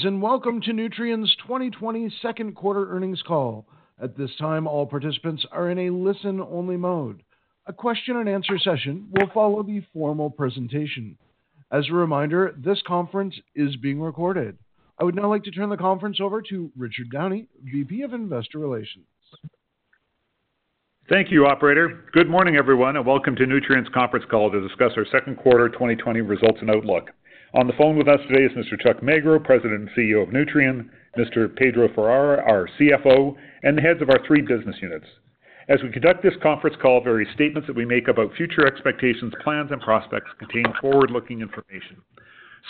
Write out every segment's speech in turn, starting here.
Greetings and welcome to Nutrien's 2020 second quarter earnings call. At this time, all participants are in a listen only mode. A question and answer session will follow the formal presentation. As a reminder, this conference is being recorded. I would now like to turn the conference over to Richard Downey, VP of Investor Relations. Thank you, operator. Good morning, everyone, and welcome to Nutrien's conference call to discuss our second quarter 2020 results and outlook. On the phone with us today is Mr. Chuck Magro, President and CEO of Nutrien, Mr. Pedro Farah, our CFO, and the heads of our three business units. As we conduct this conference call, various statements that we make about future expectations, plans, and prospects contain forward-looking information.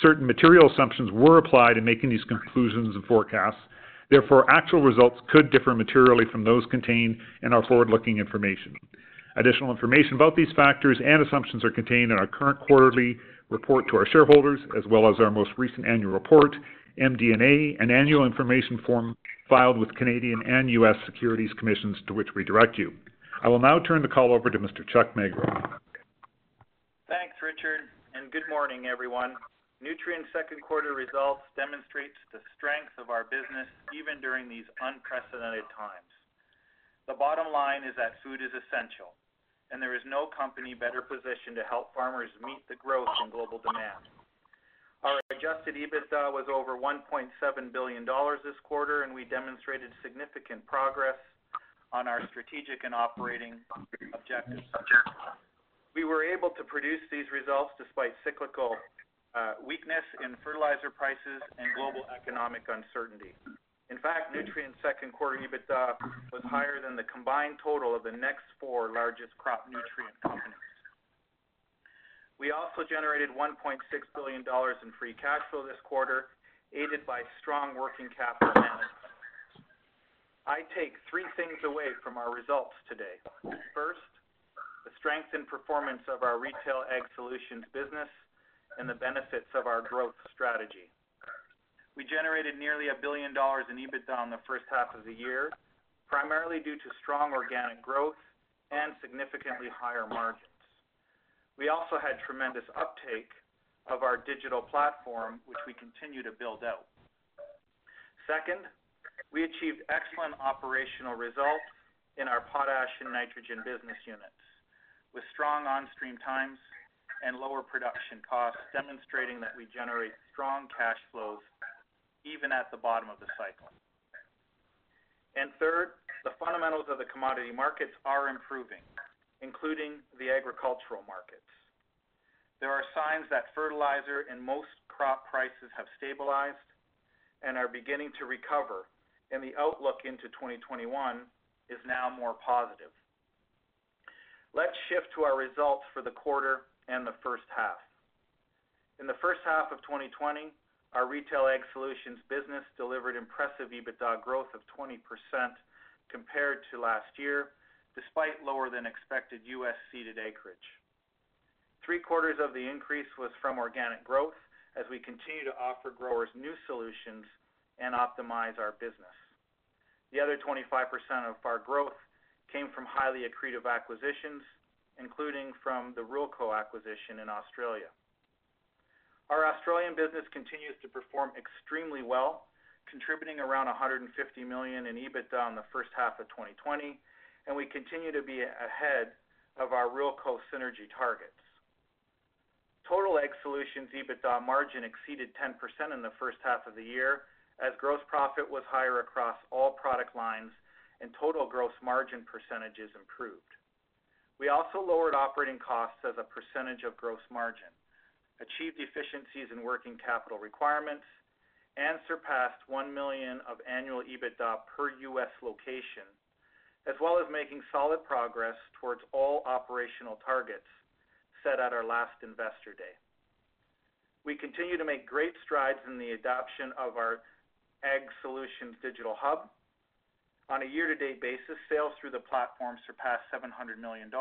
Certain material assumptions were applied in making these conclusions and forecasts. Therefore, actual results could differ materially from those contained in our forward-looking information. Additional information about these factors and assumptions are contained in our current quarterly report to our shareholders, as well as our most recent annual report, MD&A, and annual information form filed with Canadian and U.S. securities commissions to which we direct you. I will now turn the call over to Mr. Chuck Magro. Thanks, Richard, and good morning, everyone. Nutrien's second quarter results demonstrates the strength of our business even during these unprecedented times. The bottom line is that food is essential, and there is no company better positioned to help farmers meet the growth in global demand. Our adjusted EBITDA was over $1.7 billion this quarter, and we demonstrated significant progress on our strategic and operating objectives. We were able to produce these results despite cyclical uh, weakness in fertilizer prices and global economic uncertainty. In fact, Nutrien's second quarter EBITDA was higher than the combined total of the next four largest crop nutrient companies. We also generated $1.6 billion in free cash flow this quarter, aided by strong working capital management. I take three things away from our results today. First, the strength and performance of our Retail Ag Solutions business and the benefits of our growth strategy. We generated nearly $1 billion in EBITDA in the first half of the year, primarily due to strong organic growth and significantly higher margins. We also had tremendous uptake of our digital platform, which we continue to build out. Second, we achieved excellent operational results in our potash and nitrogen business units, with strong on-stream times and lower production costs, demonstrating that we generate strong cash flows even at the bottom of the cycle. and Third, the fundamentals of the commodity markets are improving, including the agricultural markets. There are signs that fertilizer and most crop prices have stabilized and are beginning to recover, and the outlook into 2021 is now more positive. Let's shift to our results for the quarter and the first half. In the first half of 2020, our Retail Ag Solutions business delivered impressive EBITDA growth of 20% compared to last year, despite lower than expected U.S. seeded acreage. Three-quarters of the increase was from organic growth as we continue to offer growers new solutions and optimize our business. The other 25% of our growth came from highly accretive acquisitions, including from the Ruralco acquisition in Australia. Our Australian business continues to perform extremely well, contributing around $150 million in EBITDA in the first half of 2020, and we continue to be ahead of our Ruralco synergy targets. Total Ag Solutions EBITDA margin exceeded 10% in the first half of the year as gross profit was higher across all product lines and total gross margin percentages improved. We also lowered operating costs as a percentage of gross margin, achieved efficiencies in working capital requirements, and surpassed 1 million of annual EBITDA per U.S. location, as well as making solid progress towards all operational targets set at our last Investor Day. We continue to make great strides in the adoption of our Ag Solutions Digital Hub. On a year-to-date basis, sales through the platform surpassed $700 million,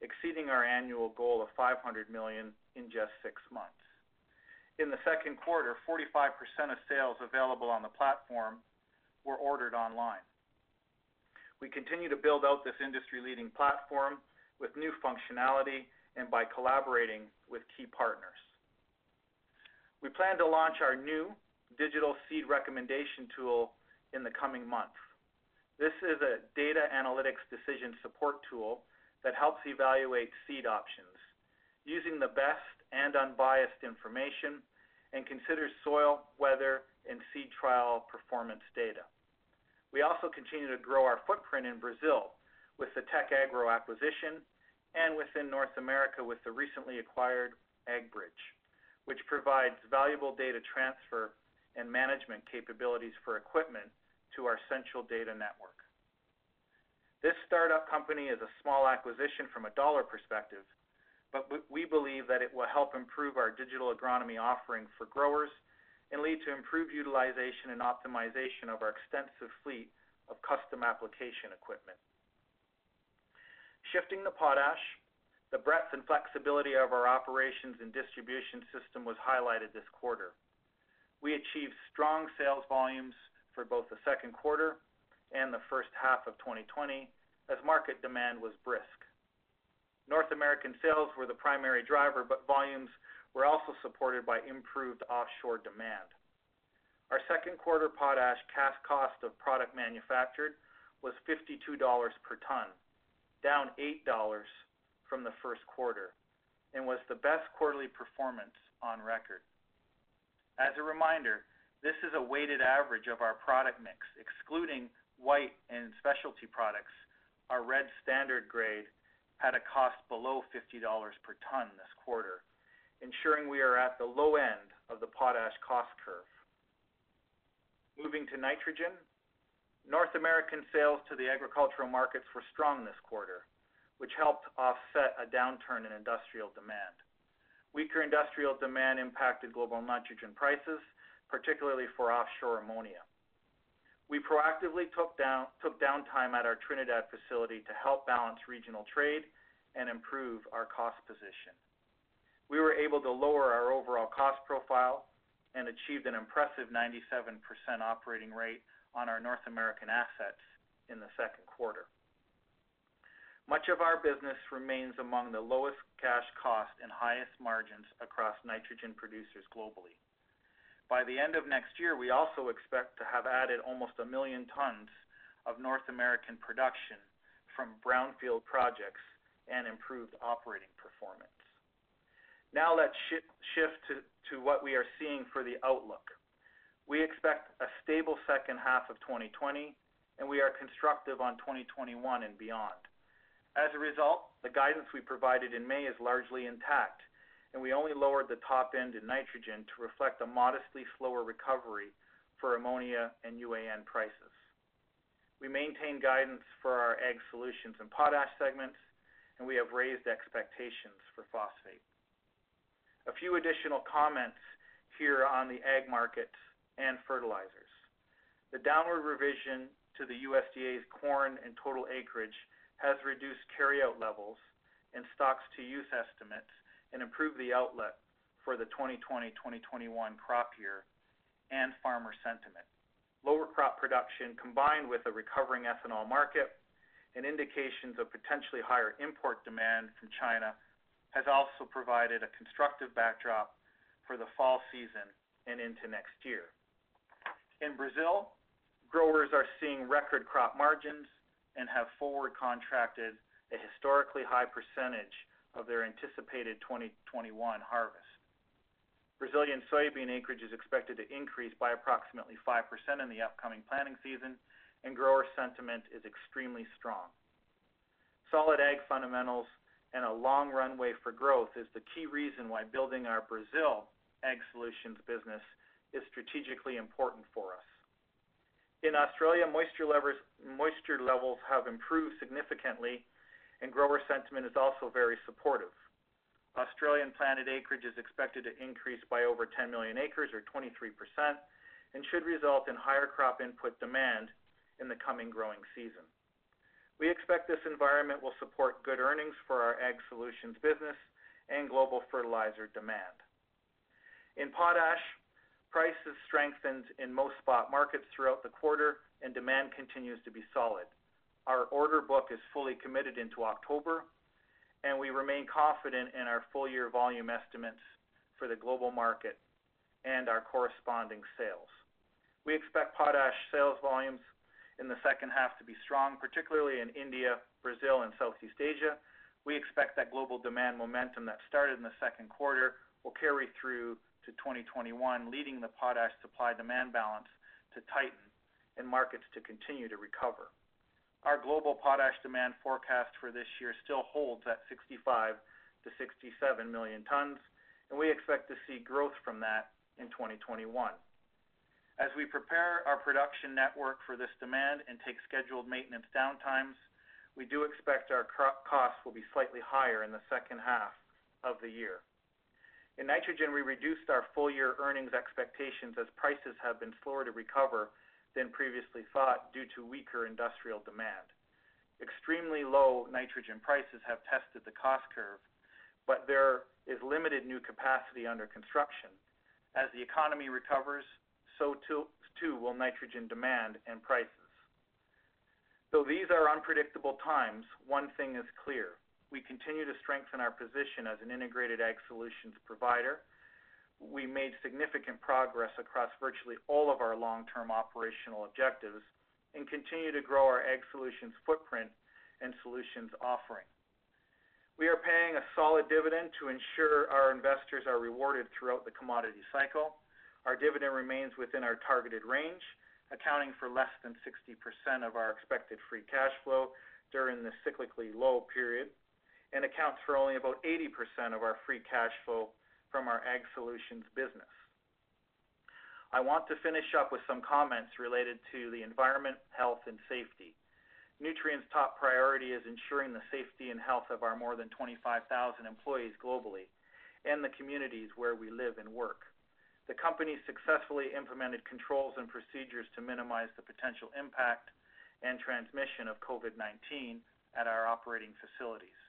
exceeding our annual goal of $500 million in just six months. In the second quarter, 45% of sales available on the platform were ordered online. We continue to build out this industry-leading platform with new functionality and by collaborating with key partners. We plan to launch our new digital seed recommendation tool in the coming months. This is a data analytics decision support tool that helps evaluate seed options using the best and unbiased information and considers soil, weather, and seed trial performance data. We also continue to grow our footprint in Brazil with the Tec-Agro acquisition and within North America with the recently acquired AgBridge, which provides valuable data transfer and management capabilities for equipment to our central data network. This startup company is a small acquisition from a dollar perspective, but we believe that it will help improve our digital agronomy offering for growers and lead to improved utilization and optimization of our extensive fleet of custom application equipment. Shifting to potash, the breadth and flexibility of our operations and distribution system was highlighted this quarter. We achieved strong sales volumes for both the second quarter and the first half of 2020 as market demand was brisk. North American sales were the primary driver, but volumes were also supported by improved offshore demand. Our second quarter potash cash cost of product manufactured was $52 per ton, down $8 from the first quarter, and was the best quarterly performance on record. As a reminder, this is a weighted average of our product mix, excluding white and specialty products. Our red standard grade had a cost below $50 per ton this quarter, ensuring we are at the low end of the potash cost curve. Moving to nitrogen, North American sales to the agricultural markets were strong this quarter, which helped offset a downturn in industrial demand. Weaker industrial demand impacted global nitrogen prices, particularly for offshore ammonia. We proactively took downtime at our Trinidad facility to help balance regional trade and improve our cost position. We were able to lower our overall cost profile and achieved an impressive 97% operating rate on our North American assets in the second quarter. Much of our business remains among the lowest cash cost and highest margins across nitrogen producers globally. By the end of next year, we also expect to have added almost 1 million tons of North American production from brownfield projects and improved operating performance. Now let's shift to what we are seeing for the outlook. We expect a stable second half of 2020, and we are constructive on 2021 and beyond. As a result, the guidance we provided in May is largely intact, and we only lowered the top end in nitrogen to reflect a modestly slower recovery for ammonia and UAN prices. We maintain guidance for our Ag Solutions and Potash segments, and we have raised expectations for phosphate. A few additional comments here on the ag markets and fertilizers. The downward revision to the USDA's corn and total acreage has reduced carryout levels and stocks-to-use estimates and improve the outlook for the 2020-2021 crop year and farmer sentiment. Lower crop production, combined with a recovering ethanol market and indications of potentially higher import demand from China, has also provided a constructive backdrop for the fall season and into next year. In Brazil, growers are seeing record crop margins and have forward contracted a historically high percentage of their anticipated 2021 harvest. Brazilian soybean acreage is expected to increase by approximately 5% in the upcoming planting season, and grower sentiment is extremely strong. Solid ag fundamentals and a long runway for growth is the key reason why building our Brazil Ag Solutions business is strategically important for us. In Australia, moisture levels have improved significantly, and grower sentiment is also very supportive. Australian planted acreage is expected to increase by over 10 million acres or 23%, and should result in higher crop input demand in the coming growing season. We expect this environment will support good earnings for our Ag Solutions business and global fertilizer demand. In potash, prices strengthened in most spot markets throughout the quarter, and demand continues to be solid. Our order book is fully committed into October, and we remain confident in our full-year volume estimates for the global market and our corresponding sales. We expect potash sales volumes in the second half to be strong, particularly in India, Brazil, and Southeast Asia. We expect that global demand momentum that started in the second quarter will carry through to 2021, leading the potash supply-demand balance to tighten and markets to continue to recover. Our global potash demand forecast for this year still holds at 65 to 67 million tons, and we expect to see growth from that in 2021. As we prepare our production network for this demand and take scheduled maintenance downtimes, we do expect our costs will be slightly higher in the second half of the year. In nitrogen, we reduced our full-year earnings expectations as prices have been slower to recover than previously thought due to weaker industrial demand. Extremely low nitrogen prices have tested the cost curve, but there is limited new capacity under construction. As the economy recovers, so too will nitrogen demand and prices. Though these are unpredictable times, one thing is clear: we continue to strengthen our position as an integrated Ag Solutions provider. We made significant progress across virtually all of our long-term operational objectives and continue to grow our Ag Solutions footprint and solutions offering. We are paying a solid dividend to ensure our investors are rewarded throughout the commodity cycle. Our dividend remains within our targeted range, accounting for less than 60% of our expected free cash flow during the cyclically low period, and accounts for only about 80% of our free cash flow from our Ag Solutions business. I want to finish up with some comments related to the environment, health, and safety. Nutrien's top priority is ensuring the safety and health of our more than 25,000 employees globally and the communities where we live and work. The company successfully implemented controls and procedures to minimize the potential impact and transmission of COVID-19 at our operating facilities.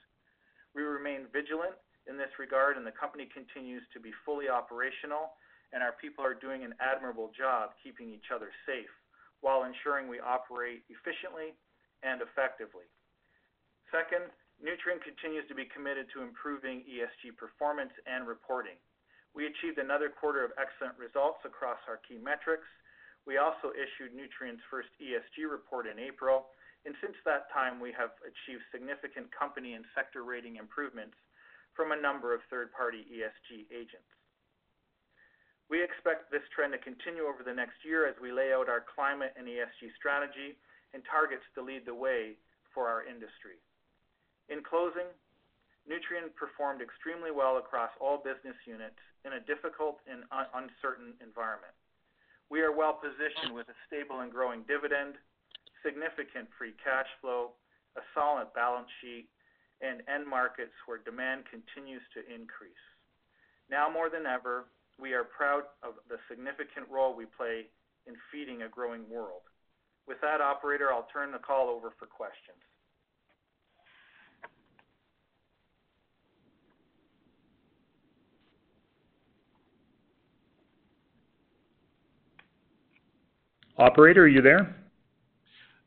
We remain vigilant in this regard, and the company continues to be fully operational, and our people are doing an admirable job keeping each other safe while ensuring we operate efficiently and effectively. Second, Nutrien continues to be committed to improving ESG performance and reporting. We achieved another quarter of excellent results across our key metrics. We also issued Nutrien's first ESG report in April, and since that time, we have achieved significant company and sector rating improvements from a number of third-party ESG agents. We expect this trend to continue over the next year as we lay out our climate and ESG strategy and targets to lead the way for our industry. In closing, Nutrien performed extremely well across all business units in a difficult and uncertain environment. We are well-positioned with a stable and growing dividend, significant free cash flow, a solid balance sheet, and end markets where demand continues to increase. Now more than ever, we are proud of the significant role we play in feeding a growing world. With that, operator, I'll turn the call over for questions. Operator, are you there?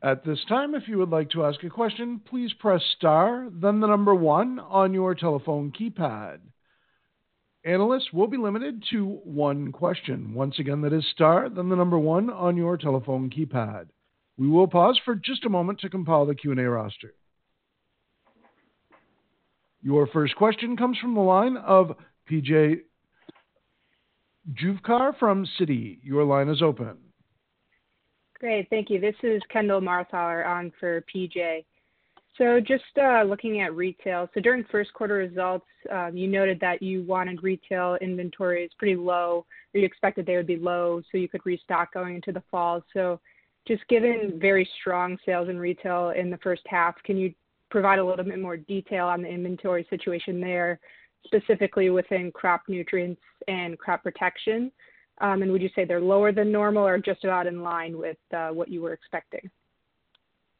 At this time, if you would like to ask a question, please press star, then the number one on your telephone keypad. Analysts will be limited to one question. Once again, that is star, then the number one on your telephone keypad. We will pause for just a moment to compile the Q&A roster. Your first question comes from the line of P.J. Juvekar from Citi. Your line is open. Great. Thank you. This is Kendall Marthaler on for PJ. So just uh, looking at retail. So during first quarter results, um, you noted that you wanted retail inventories pretty low, or you expected they would be low so you could restock going into the fall. So just given very strong sales in retail in the first half, can you provide a little bit more detail on the inventory situation there, specifically within crop nutrients and crop protection? Um, and would you say they're lower than normal or just about in line with uh, what you were expecting?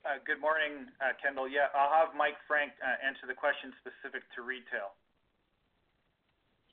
Uh, good morning, uh, Kendall. Yeah, I'll have Mike Frank answer the question specific to retail.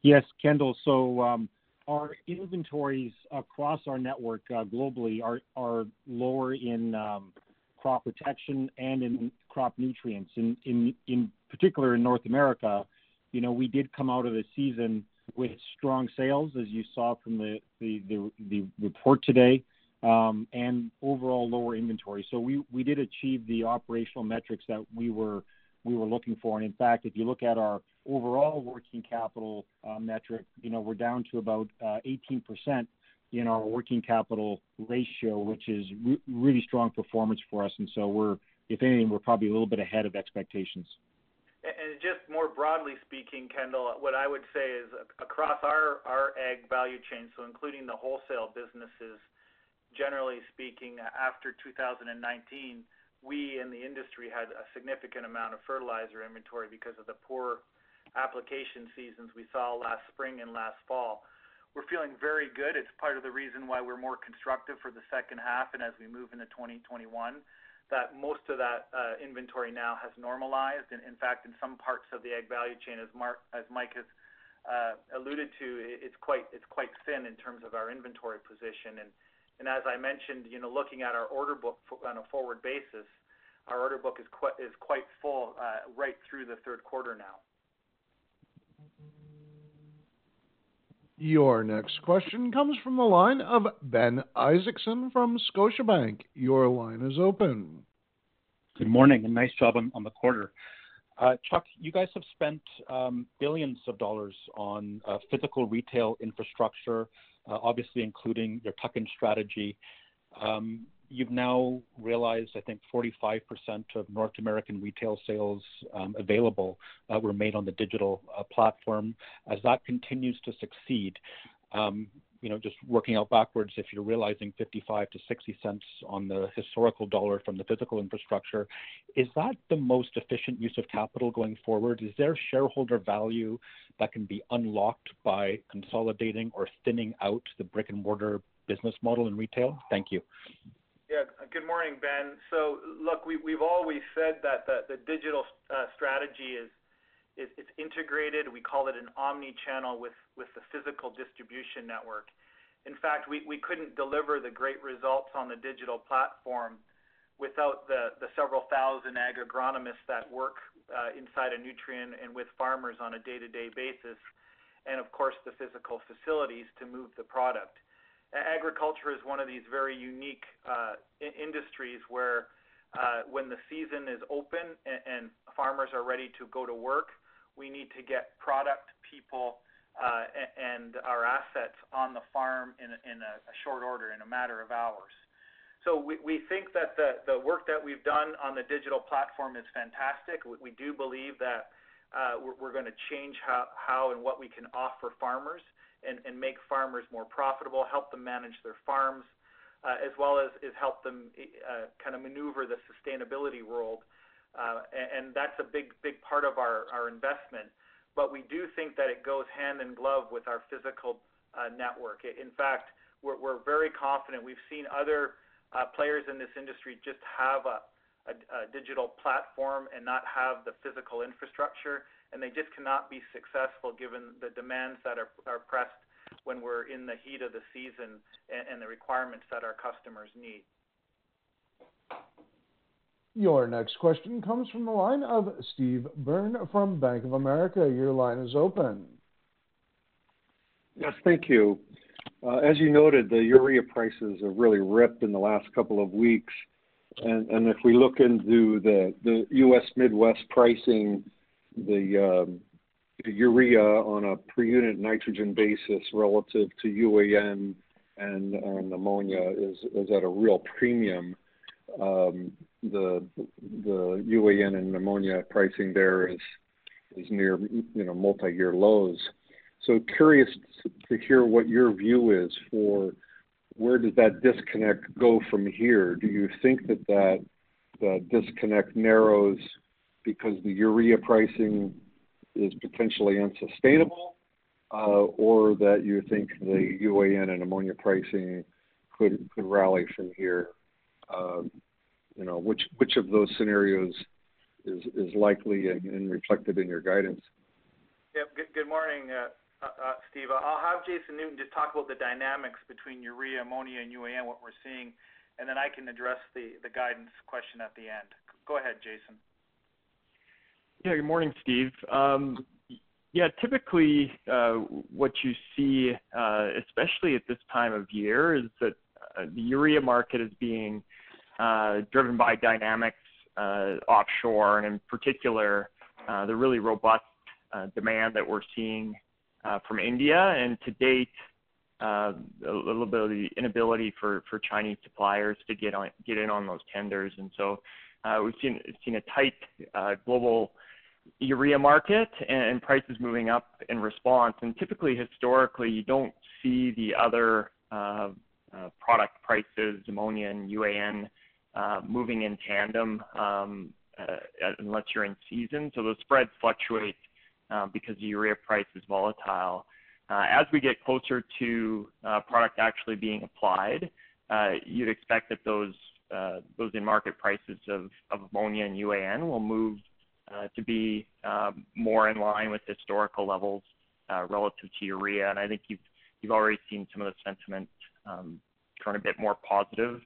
Yes, Kendall. So, um, our inventories across our network globally are lower in um, crop protection and in crop nutrients. In in in particular in North America, you know, we did come out of the season with strong sales, as you saw from the the the report today, um, and overall lower inventory. So we we did achieve the operational metrics that we were we were looking for. And in fact, if you look at our overall working capital metric, you know, we're down to about 18% in our working capital ratio, which is really strong performance for us. And so we're, if anything, we're probably a little bit ahead of expectations. And just more broadly speaking, Kendall, what I would say is across our ag value chain, so including the wholesale businesses, generally speaking, after 2019, we in the industry had a significant amount of fertilizer inventory because of the poor application seasons we saw last spring and last fall. We're feeling very good. It's part of the reason why we're more constructive for the second half and as we move into 2021, that most of that uh, inventory now has normalized. In fact, in some parts of the ag value chain, as Mike has uh, alluded to, it's quite thin in terms of our inventory position. As I mentioned, you know, looking at our order book on a forward basis, our order book is is quite full uh, right through the third quarter now. Your next question comes from the line of Ben Isaacson from Scotiabank. Your line is open. Good morning, and nice job on the quarter. Uh, Chuck, you guys have spent um, billions of dollars on uh, physical retail infrastructure, uh, obviously including your tuck-in strategy. Um, You've now realized, I think 45% of North American retail sales um, available uh, were made on the digital uh, platform. As that continues to succeed, um, you know, just working out backwards, if you're realizing 55 to 60 cents on the historical dollar from the physical infrastructure, is that the most efficient use of capital going forward? Is there shareholder value that can be unlocked by consolidating or thinning out the brick-and-mortar business model in retail? Thank you. Yeah. Good morning, Ben. So look, we've always said that the digital uh, strategy is it's integrated. We call it an omni-channel with the physical distribution network. In fact, we couldn't deliver the great results on the digital platform without the several thousand ag agronomists that work uh, inside of Nutrien and with farmers on a day-to-day basis, and of course, the physical facilities to move the product. Agriculture is one of these very unique uh, industries where uh, when the season is open and farmers are ready to go to work, we need to get product, people, uh, and our assets on the farm in in a short order, in a matter of hours. So we we think that the the work that we've done on the digital platform is fantastic. We do believe that we're gonna change how and what we can offer farmers and make farmers more profitable, help them manage their farms, uh, as well as help them uh, kind of maneuver the sustainability world. Uh, and that's a big big part of our investment. But we do think that it goes hand in glove with our physical network. In fact, we're very confident. We've seen other players in this industry just have a digital platform and not have the physical infrastructure, and they just cannot be successful given the demands that are are pressed when we're in the heat of the season and the requirements that our customers need. Your next question comes from the line of Steve Byrne from Bank of America. Your line is open. Yes, thank you. Uh, as you noted, the urea prices have really ripped in the last couple of weeks. And, and if we look into the U.S. Midwest pricing, the um, urea on a per unit nitrogen basis relative to UAN and ammonia is is at a real premium. Um, the the UAN and ammonia pricing there is is near, you know, multi-year lows. So curious to hear what your view is for where does that disconnect go from here? Do you think that that disconnect narrows because the urea pricing is potentially unsustainable? Uh, or that you think the UAN and ammonia pricing could rally from here? Um, you know, which of those scenarios is likely and reflected in your guidance? Yep. Good morning, uh, uh, Steve. I'll have Jason Newton just talk about the dynamics between urea, ammonia, and UAN, what we're seeing, and then I can address the guidance question at the end. Go ahead, Jason. Yeah. Good morning, Steve. Um, yeah, typically, uh, what you see, uh, especially at this time of year, is that uh, the urea market is being driven by dynamics offshore, and in particular, the really robust demand that we're seeing from India. And to date, a little bit of the inability for for Chinese suppliers to get on get in on those tenders. And so we've seen a tight global urea market and prices moving up in response. And typically, historically, you don't see the other uh, uh, product prices, ammonia and UAN, uh, moving in tandem um, unless you're in season. So those spreads fluctuate because the urea price is volatile. As we get closer to product actually being applied, you'd expect that those those in-market prices of, of ammonia and UAN will move Uh, to be um, more in line with historical levels uh, relative to urea. And I think you've you've already seen some of the sentiment um, turn a bit more positive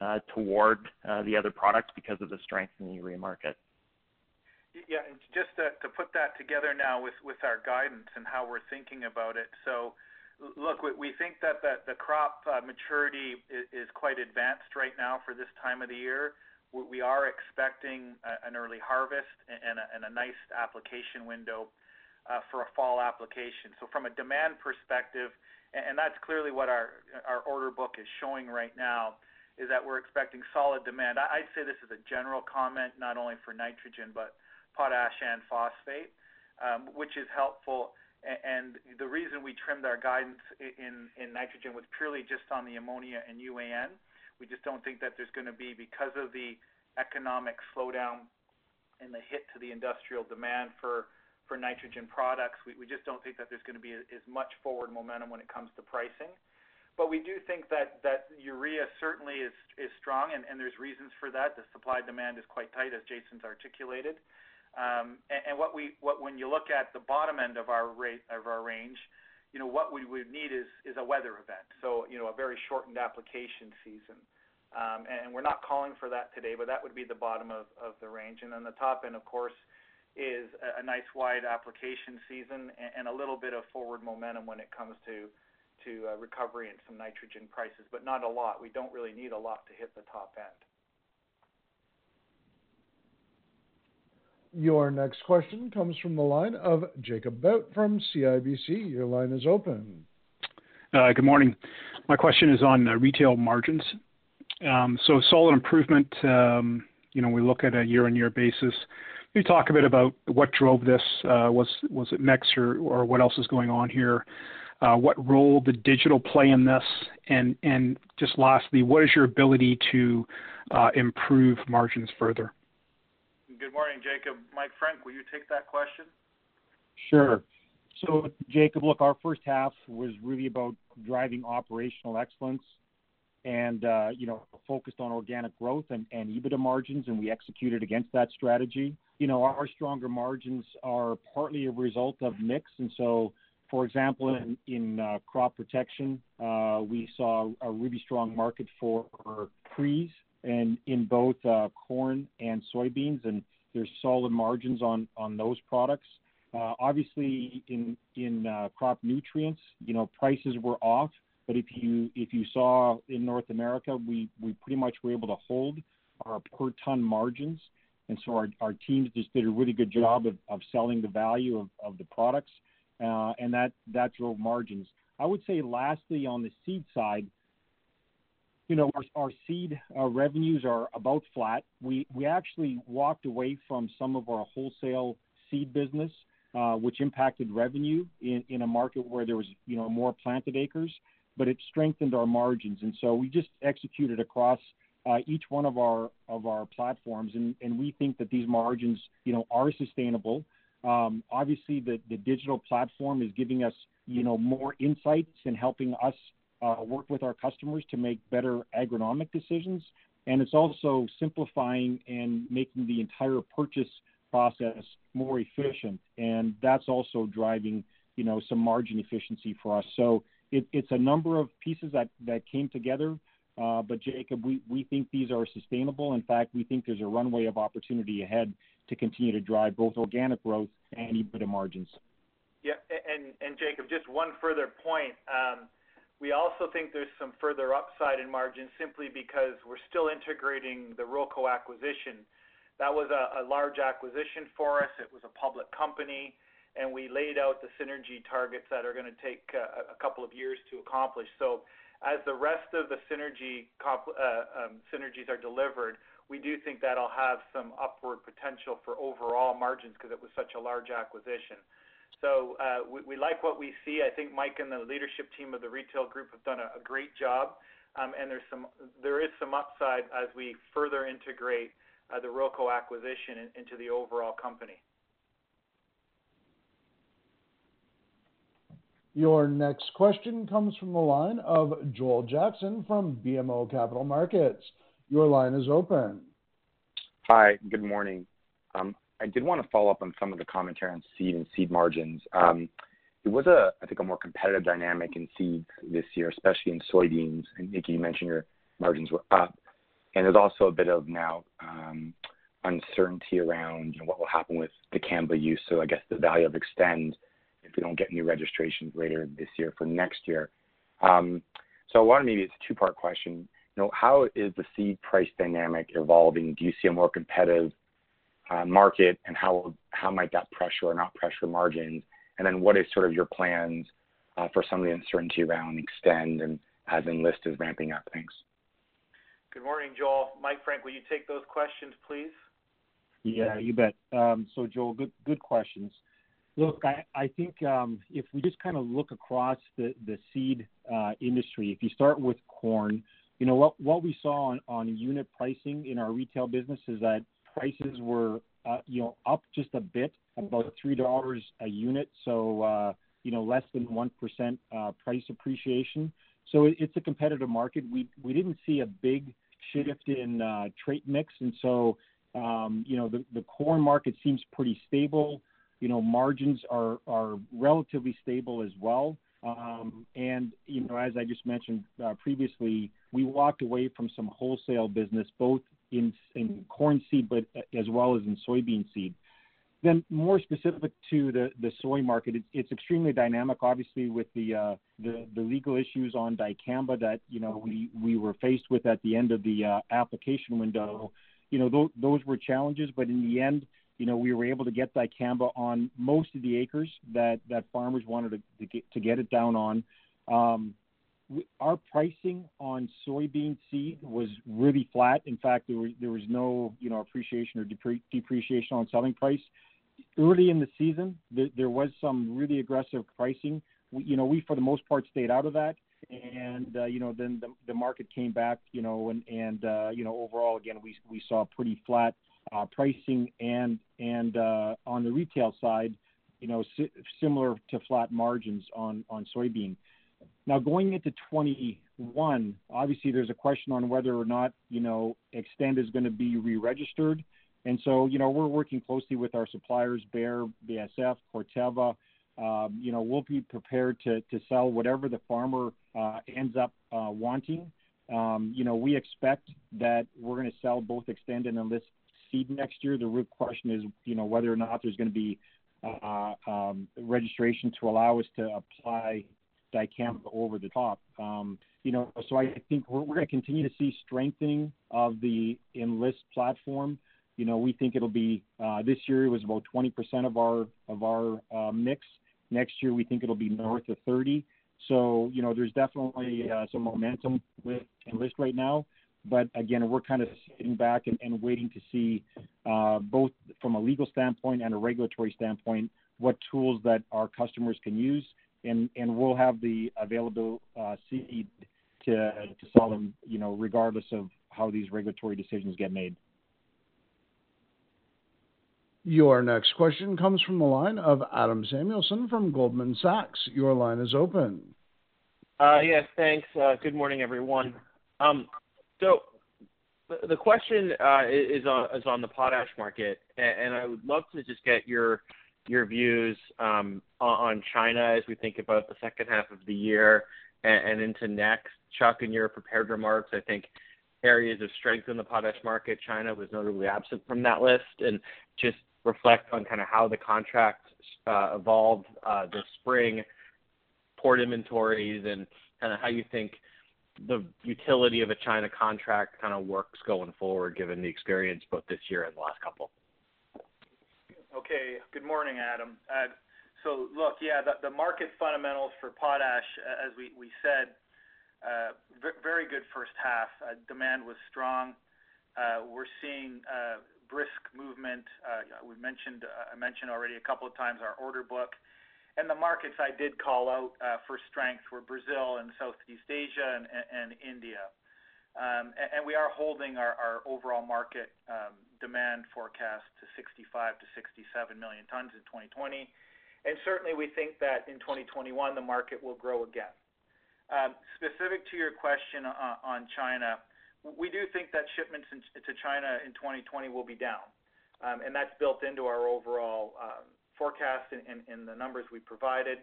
uh, toward the other products because of the strength in the urea market. Yeah. Just to put that together now with with our guidance and how we're thinking about it. So, look, we think that the crop maturity is quite advanced right now for this time of the year. We are expecting an early harvest and a nice application window uh, for a fall application. So from a demand perspective, and that's clearly what our order book is showing right now, is that we're expecting solid demand. I'd say this is a general comment, not only for nitrogen, but potash and phosphate, um, which is helpful. And the reason we trimmed our guidance in nitrogen was purely just on the ammonia and UAN. We just don't think that there's gonna be, because of the economic slowdown and the hit to the industrial demand for for nitrogen products, we we just don't think that there's gonna be as much forward momentum when it comes to pricing. But we do think that that urea certainly is is strong, and there's reasons for that. The supply-demand is quite tight, as Jason's articulated. Um and what we what when you look at the bottom end of our rate of our range, you know, what we would need is is a weather event, so, you know, a very shortened application season. Um, and we're not calling for that today, but that would be the bottom of of the range. And then the top end, of course, is a nice wide application season and a little bit of forward momentum when it comes to to recovery in some nitrogen prices, but not a lot. We don't really need a lot to hit the top end. Your next question comes from the line of Jacob Bout from CIBC. Your line is open. Uh, good morning. My question is on uh, retail margins. Um, so solid improvement, um, you know, we look at a year-on-year basis. Can you talk a bit about what drove this? Uh, was it mix or what else is going on here? What role did digital play in this? And just lastly, what is your ability to improve margins further? Good morning, Jacob. Mike Frank, will you take that question? Sure. So, Jacob, look, our first half was really about driving operational excellence and, uh, you know, focused on organic growth and and EBITDA margins, and we executed against that strategy. You know, our stronger margins are partly a result of mix. And so, for example, in uh, crop protection, uh, we saw a really strong market for trees and in both corn and soybeans, and there's solid margins on on those products. Obviously in in uh crop nutrients, you know, prices were off. But if you if you saw in North America, we we pretty much were able to hold our per ton margins. And so our our teams just did a really good job of of selling the value of of the products, and that that drove margins. I would say lastly, on the seed side, you know, our seed uh, revenues are about flat. We we actually walked away from some of our wholesale seed business, uh, which impacted revenue in a market where there was, you know, more planted acres, but it strengthened our margins. And so we just executed across uh, each one of our of our platforms, and and we think that these margins, you know, are sustainable. Um, obviously, the the digital platform is giving us you know, more insights and helping us uh, work with our customers to make better agronomic decisions. And it's also simplifying and making the entire purchase process more efficient. And that's also driving, you know, some margin efficiency for us. So it, it's a number of pieces that, that came together. Uh, but Jacob, we, we think these are sustainable. In fact, we think there's a runway of opportunity ahead to continue to drive both organic growth and EBITDA margins. Yeah, and, and Jacob, just one further point. Um, we also think there's some further upside in margins simply because we're still integrating the Ruralco acquisition. That was a, large acquisition for us. It was a public company, and we laid out the synergy targets that are going to take uh, a couple of years to accomplish. So as the rest of the synergy uh, um, synergies are delivered, we do think that'll have some upward potential for overall margins because it was such a large acquisition. So uh, we, we, like what we see. I think Mike and the leadership team of the retail group have done a, a great job, um, and there's some there is some upside as we further integrate uh, the Ruralco acquisition in, into the overall company. Your next question comes from the line of Joel Jackson from BMO Capital Markets. Your line is open. Hi, good morning. Um, I did want to follow up on some of the commentary on seed and seed margins. Um, it was a, I think, a more competitive dynamic in seeds this year, especially in soybeans. And Nikki, you mentioned your margins were up, and there's also a bit of now um, uncertainty around you know, what will happen with the dicamba use. So I guess the value of Xtend if we don't get new registrations later this year for next year. Um, so I wanted maybe it's a two-part question. You know, how is the seed price dynamic evolving? Do you see a more competitive uh, market, and how how might that pressure or not pressure margins? And then what is sort of your plans uh, for some of the uncertainty around Xtend and as Enlist is ramping up? Thanks. Good morning, Joel. Mike Frank, will you take those questions, please? Yeah, you bet. Um, so, Joel, good good questions. Look, I, I think um, if we just kind of look across the, the seed uh, industry, if you start with corn, you know what what we saw on, on unit pricing in our retail business is that prices were, uh, you know, up just a bit, about three dollars a unit. So, uh, you know, less than one percent uh, price appreciation. So it, it's a competitive market. We we didn't see a big shift in uh, trait mix, and so um, you know the the corn market seems pretty stable. You know, margins are are relatively stable as well. Um, and you know, as I just mentioned uh, previously, we walked away from some wholesale business, both in, in corn seed, but as well as in soybean seed. Then more specific to the, the soy market, it, it's extremely dynamic. Obviously, with the, uh, the the legal issues on dicamba that you know we we were faced with at the end of the uh, application window, you know th- those were challenges. But in the end, you know we were able to get dicamba on most of the acres that that farmers wanted to, to get to get it down on. Um, our pricing on soybean seed was really flat. In fact, there was there was no you know appreciation or depre- depreciation on selling price. Early in the season, there, there was some really aggressive pricing. We, you know, we for the most part stayed out of that, and uh, you know then the, the market came back. You know, and and uh, you know overall again we we saw pretty flat uh, pricing and and uh, on the retail side, you know, si- similar to flat margins on on soybean. Now, going into 21, obviously there's a question on whether or not, you know, Xtend is going to be re-registered. And so, you know, we're working closely with our suppliers, Bayer, BASF, Corteva. Um, you know, we'll be prepared to, to sell whatever the farmer uh, ends up uh, wanting. Um, you know, we expect that we're going to sell both Xtend and Enlist seed next year. The real question is, you know, whether or not there's going to be uh, um, registration to allow us to apply dicamba over the top. Um, you know, so I think we're, we're going to continue to see strengthening of the Enlist platform. You know, we think it'll be uh, this year it was about 20% of our of our uh, mix. Next year we think it'll be north of 30. So you know, there's definitely uh, some momentum with Enlist right now. But again, we're kind of sitting back and, and waiting to see uh, both from a legal standpoint and a regulatory standpoint what tools that our customers can use and and we'll have the available uh, seed to to sell them, you know, regardless of how these regulatory decisions get made. Your next question comes from the line of Adam Samuelson from Goldman Sachs. Your line is open. Uh, yes, thanks. Uh, good morning, everyone. Um, so the question uh, is on the potash market, and I would love to just get your views um, on China as we think about the second half of the year and into next. Chuck, in your prepared remarks, I think areas of strength in the potash market, China was notably absent from that list. And just reflect on kind of how the contract uh, evolved uh, this spring, port inventories, and kind of how you think the utility of a China contract kind of works going forward, given the experience both this year and the last couple. Okay. Good morning, Adam. Uh, so look, yeah, the market fundamentals for potash, uh, as we said, uh, very good first half. Demand was strong. We're seeing brisk movement. I mentioned already a couple of times our order book. And the markets I did call out for strength were Brazil and Southeast Asia and India. Um, and we are holding our overall market um, demand forecast to 65 to 67 million tons in 2020. And certainly, we think that in 2021, the market will grow again. Um, specific to your question uh, on China, we do think that shipments to China in 2020 will be down. Um, and that's built into our overall um, forecast and in the numbers we provided.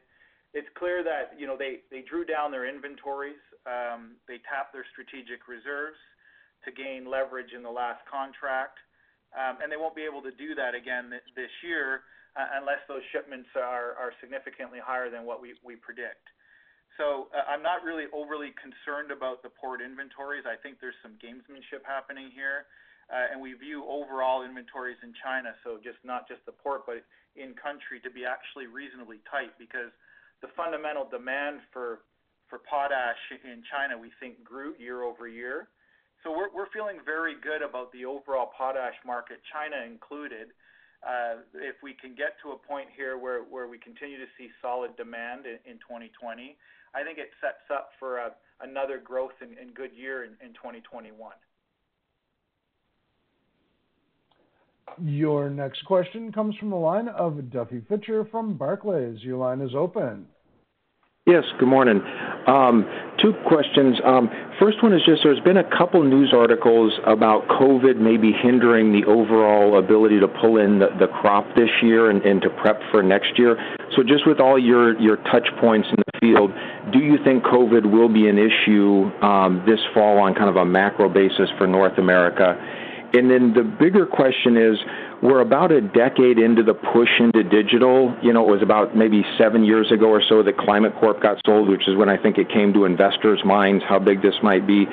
It's clear that, you know, they drew down their inventories. They tapped their strategic reserves to gain leverage in the last contract. Um, and they won't be able to do that again this year, uh, unless those shipments are significantly higher than what we predict. So, uh, I'm not really overly concerned about the port inventories. I think there's some gamesmanship happening here. Uh, and we view overall inventories in China, so just not just the port, but in country, to be actually reasonably tight, because the fundamental demand for for potash in China, we think, grew year-over-year. So we're feeling very good about the overall potash market, China included. Uh, if we can get to a point here where we continue to see solid demand in 2020, I think it sets up for another growth and good year in 2021. Your next question comes from the line of Duffy Fischer from Barclays. Your line is open. Yes, good morning. Um, two questions. Um, first one is just there's been a couple news articles about COVID maybe hindering the overall ability to pull in the crop this year and to prep for next year. So just with all your your touch points in the field, do you think COVID will be an issue um, this fall on kind of a macro basis for North America? And then the bigger question is, we're about a decade into the push into digital. You know, it was about maybe seven years ago or so that Climate Corp got sold, which is when I think it came to investors' minds how big this might be.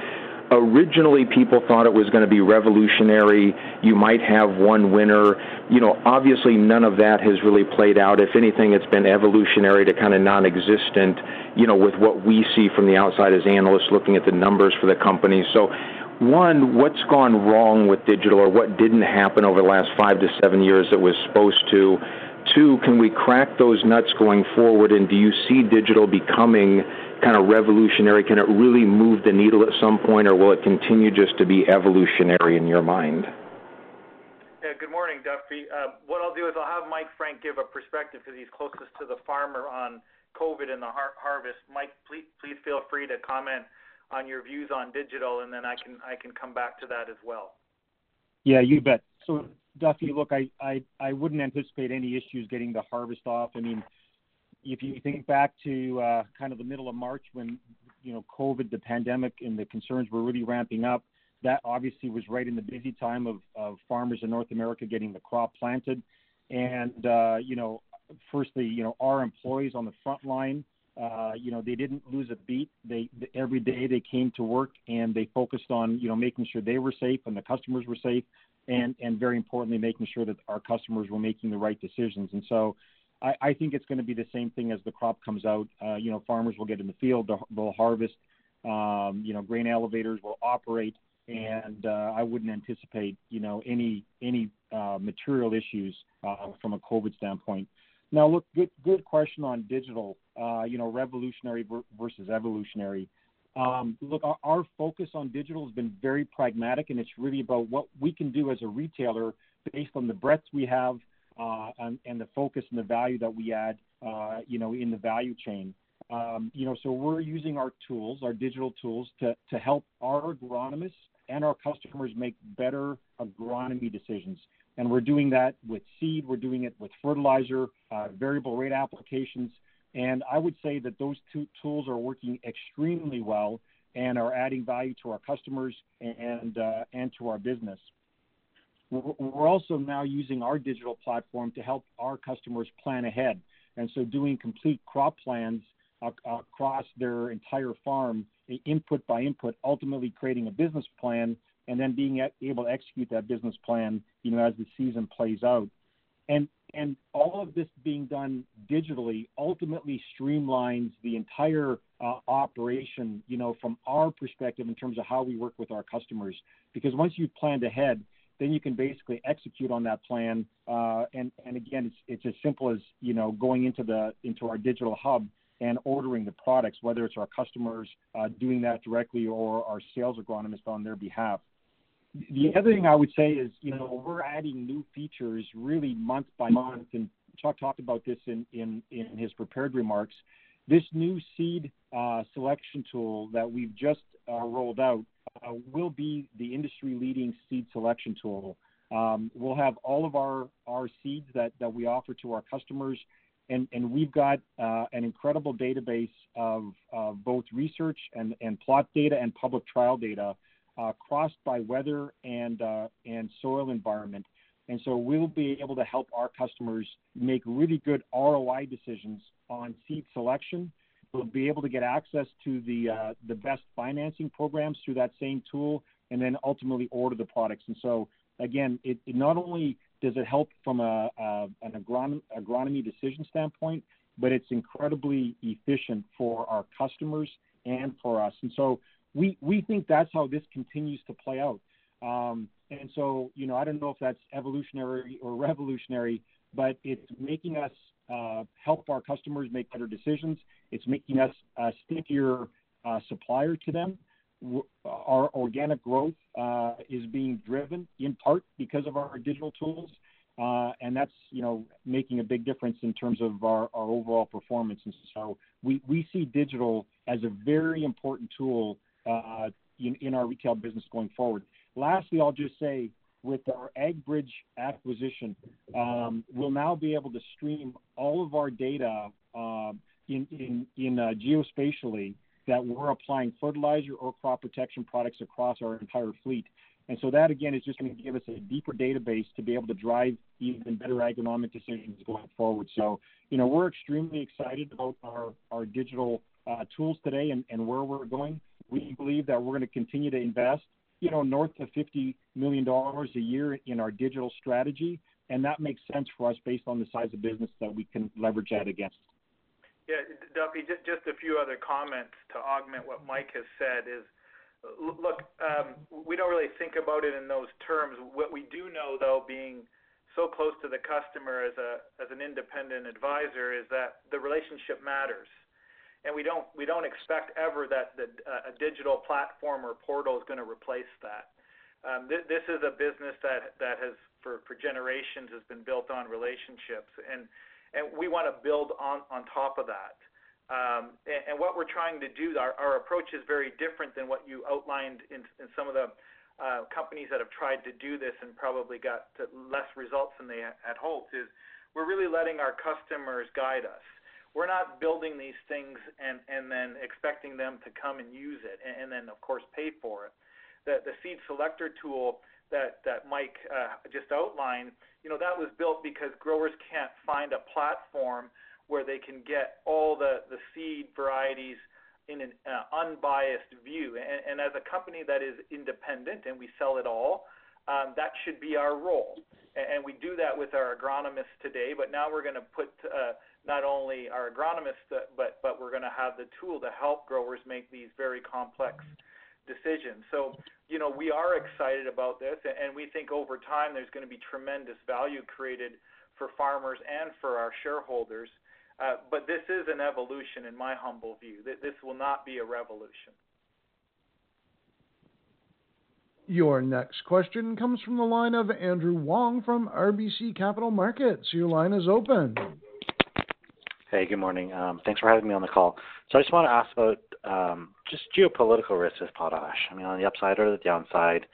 Originally, people thought it was gonna be revolutionary. You might have one winner. You know, obviously, none of that has really played out. If anything, it's been evolutionary to kind of non existent, you know, with what we see from the outside as analysts looking at the numbers for the company. So one, what's gone wrong with digital, or what didn't happen over the last five to seven years that was supposed to? Two, can we crack those nuts going forward, and do you see digital becoming kind of revolutionary? Can it really move the needle at some point, or will it continue just to be evolutionary in your mind? Yeah, good morning, Duffy. Uh, what I'll do is I'll have Mike Frank give a perspective, because he's closest to the farmer on COVID and the harvest. Mike, please, please feel free to comment on your views on digital, and then I can I can come back to that as well. Yeah, you bet. So Duffy, look, I I, I wouldn't anticipate any issues getting the harvest off. I mean, if you think back to uh, kind of the middle of March when, you know, COVID, the pandemic, and the concerns were really ramping up, that obviously was right in the busy time of farmers in North America getting the crop planted. And uh, you know, firstly, you know, our employees on the front line, you know, they didn't lose a beat. They every day they came to work, and they focused on, you know, making sure they were safe and the customers were safe, and and very importantly, making sure that our customers were making the right decisions. And so I I think it's gonna be the same thing as the crop comes out. Uh, You know, farmers will get in the field, they'll harvest, Um, you know, grain elevators will operate, and uh, I wouldn't anticipate, you know, any any material issues from a COVID standpoint. Now, look, good good question on digital, Uh, you know, revolutionary versus evolutionary. Um, Look, our focus on digital has been very pragmatic, and it's really about what we can do as a retailer based on the breadth we have, uh, and, and, the focus and the value that we add, uh, you know, in the value chain. Um, you know, so we're using our tools, our digital tools, to, to help our agronomists and our customers make better agronomy decisions. And we're doing that with seed, we're doing it with fertilizer, uh, variable rate applications. And I would say that those two tools are working extremely well and are adding value to our customers and, uh, and to our business. We're also now using our digital platform to help our customers plan ahead. And so doing complete crop plans across their entire farm, input by input, ultimately creating a business plan and then being able to execute that business plan, you know, as the season plays out. And and all of this being done digitally ultimately streamlines the entire uh, operation, you know, from our perspective in terms of how we work with our customers. Because once you've planned ahead, then you can basically execute on that plan. Uh, and and again, it's it's as simple as you know going into the into our digital hub and ordering the products, whether it's our customers uh, doing that directly or our sales agronomist on their behalf. The other thing I would say is, you know, we're adding new features really month by month, and Chuck talked about this in, in, in his prepared remarks. This new seed uh, selection tool that we've just uh, rolled out uh, will be the industry leading seed selection tool. Um, we'll have all of our, our seeds that, that we offer to our customers and, and we've got uh, an incredible database of uh, both research and, and plot data and public trial data uh, crossed by weather and, uh, and soil environment. And so we'll be able to help our customers make really good ROI decisions on seed selection. We'll be able to get access to the, uh, the best financing programs through that same tool and then ultimately order the products. And so, again, it, it not only does it help from a, a an agronomy, agronomy decision standpoint, but it's incredibly efficient for our customers and for us. And so we we think that's how this continues to play out. Um, and so you know I don't know if that's evolutionary or revolutionary, but it's making us uh, help our customers make better decisions. It's making us a stickier uh, supplier to them. Our organic growth uh, is being driven in part because of our digital tools, uh, and that's you know making a big difference in terms of our, our overall performance. And so we, we see digital as a very important tool in, in our retail business going forward. Lastly, I'll just say with our AgBridge acquisition, um, we'll now be able to stream all of our data uh, in, uh, geospatially that we're applying fertilizer or crop protection products across our entire fleet. And so that again is just going to give us a deeper database to be able to drive even better agronomic decisions going forward. So, you know, we're extremely excited about our, digital uh, tools today and where we're going. We believe that we're going to continue to invest, you know, north of $50 million a year in our digital strategy. And that makes sense for us based on the size of business that we can leverage that against. Yeah, Duffy, just, just a few other comments to augment what Mike has said is, look, um, we don't really think about it in those terms. What we do know, though, being so close to the customer as a as an independent advisor, is that the relationship matters, and we don't we don't expect ever that the, uh, a digital platform or portal is going to replace that. Um, th- this is a business that that has for for generations has been built on relationships, and and we want to build on on top of that. Um, and, and, what we're trying to do, our, our, approach is very different than what you outlined in, in some of the uh, companies that have tried to do this and probably got less results than they had hoped. Is we're really letting our customers guide us. We're not building these things and, and then expecting them to come and use it and, and then of course pay for it. The, the seed selector tool that, that Mike uh, just outlined, you know, that was built because growers can't find a platform where they can get all the, the seed varieties in an uh, unbiased view. And, and, as a company that is independent and we sell it all, um, that should be our role. And, and, we do that with our agronomists today, but now we're going to put uh, not only our agronomists, uh, but, but we're going to have the tool to help growers make these very complex decisions. So, you know, we are excited about this, and we think over time there's going to be tremendous value created for farmers and for our shareholders uh, but this is an evolution, in my humble view. that This will not be a revolution. Your next question comes from the line of Andrew Wong from RBC Capital Markets. Your line is open. Hey, good morning. Um, thanks for having me on the call. So I just want to ask about um, just geopolitical risks with potash. I mean, on the upside or the downside,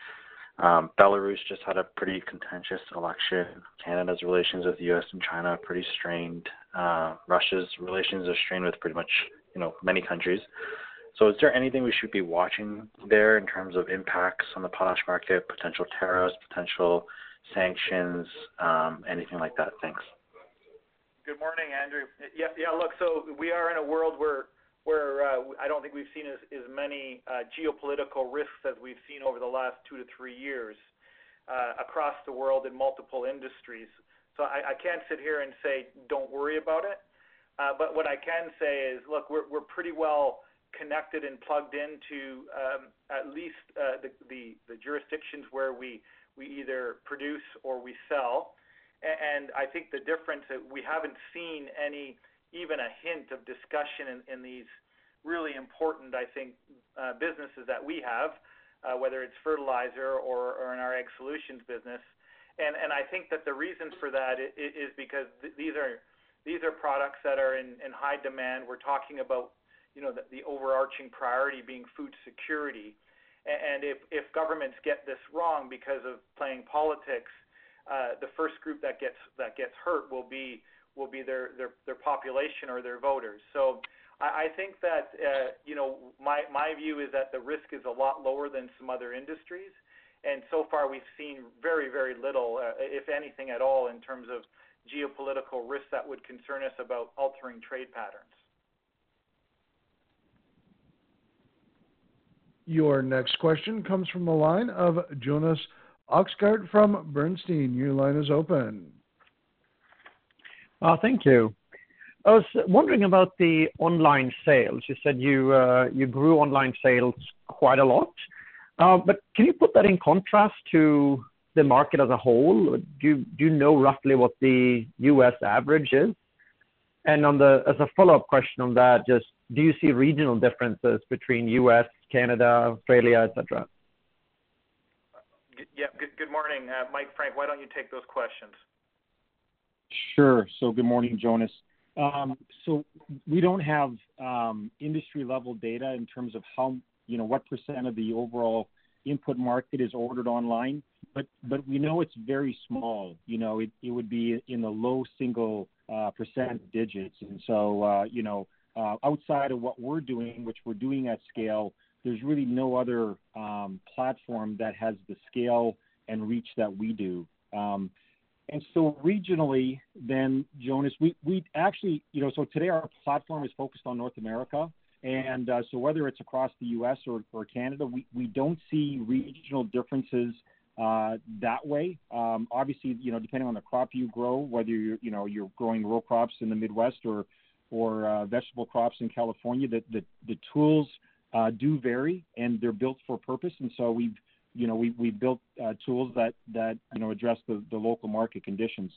um, Belarus just had a pretty contentious election. Canada's relations with the U.S. and China are pretty strained. Uh, Russia's relations are strained with pretty much, you know, many countries. So is there anything we should be watching there in terms of impacts on the potash market, potential tariffs, potential sanctions, um, anything like that? Thanks. Good morning, Andrew. Yeah, yeah. Look, so we are in a world where where uh, I don't think we've seen as, as many uh, geopolitical risks as we've seen over the last two to three years uh, across the world in multiple industries. So I, I can't sit here and say don't worry about it. Uh, but what I can say is, look, we're we're pretty well connected and plugged into um, at least uh, the, the the jurisdictions where we we either produce or we sell. And I think the difference that we haven't seen any even a hint of discussion in, in these really important, I think, uh, businesses that we have, uh, whether it's fertilizer or, or in our Ag Solutions business. And, and I think that the reason for that is, is because th- these are these are products that are in, in high demand. We're talking about you know the, the overarching priority being food security. And if, if governments get this wrong because of playing politics, uh, the first group that gets that gets hurt will be will be their their, their population or their voters. So I, I think that uh, you know my my view is that the risk is a lot lower than some other industries, and so far we've seen very very little, uh, if anything at all, in terms of geopolitical risks that would concern us about altering trade patterns. Your next question comes from the line of Jonas Oxgaard from Bernstein. Your line is open. Uh, thank you. I was wondering about the online sales. You said you uh, you grew online sales quite a lot. Uh, but can you put that in contrast to the market as a whole? Do you, do you know roughly what the U.S. average is? And on the as a follow-up question on that, just do you see regional differences between U.S., Canada, Australia, etc.? Yeah. Good, good morning, uh, Mike Frank. Why don't you take those questions? Sure. So good morning, Jonas. Um, so we don't have um, industry-level data in terms of how, you know, what percent of the overall input market is ordered online, but but we know it's very small. You know, it would be in the low single uh, percent digits. And so, uh, you know, outside of what we're doing, which we're doing at scale, there's really no other um, platform that has the scale and reach that we do. Um, and so regionally, then Jonas, we we actually, you know, so today our platform is focused on North America, and uh, so whether it's across the U.S. or, or Canada, we we don't see regional differences uh, that way. Um, obviously, you know, depending on the crop you grow, whether you're you know you're growing row crops in the Midwest or or uh, vegetable crops in California, the the, the tools uh, do vary and they're built for purpose, and so we've you know, we we built uh, tools that that you know address the, the local market conditions.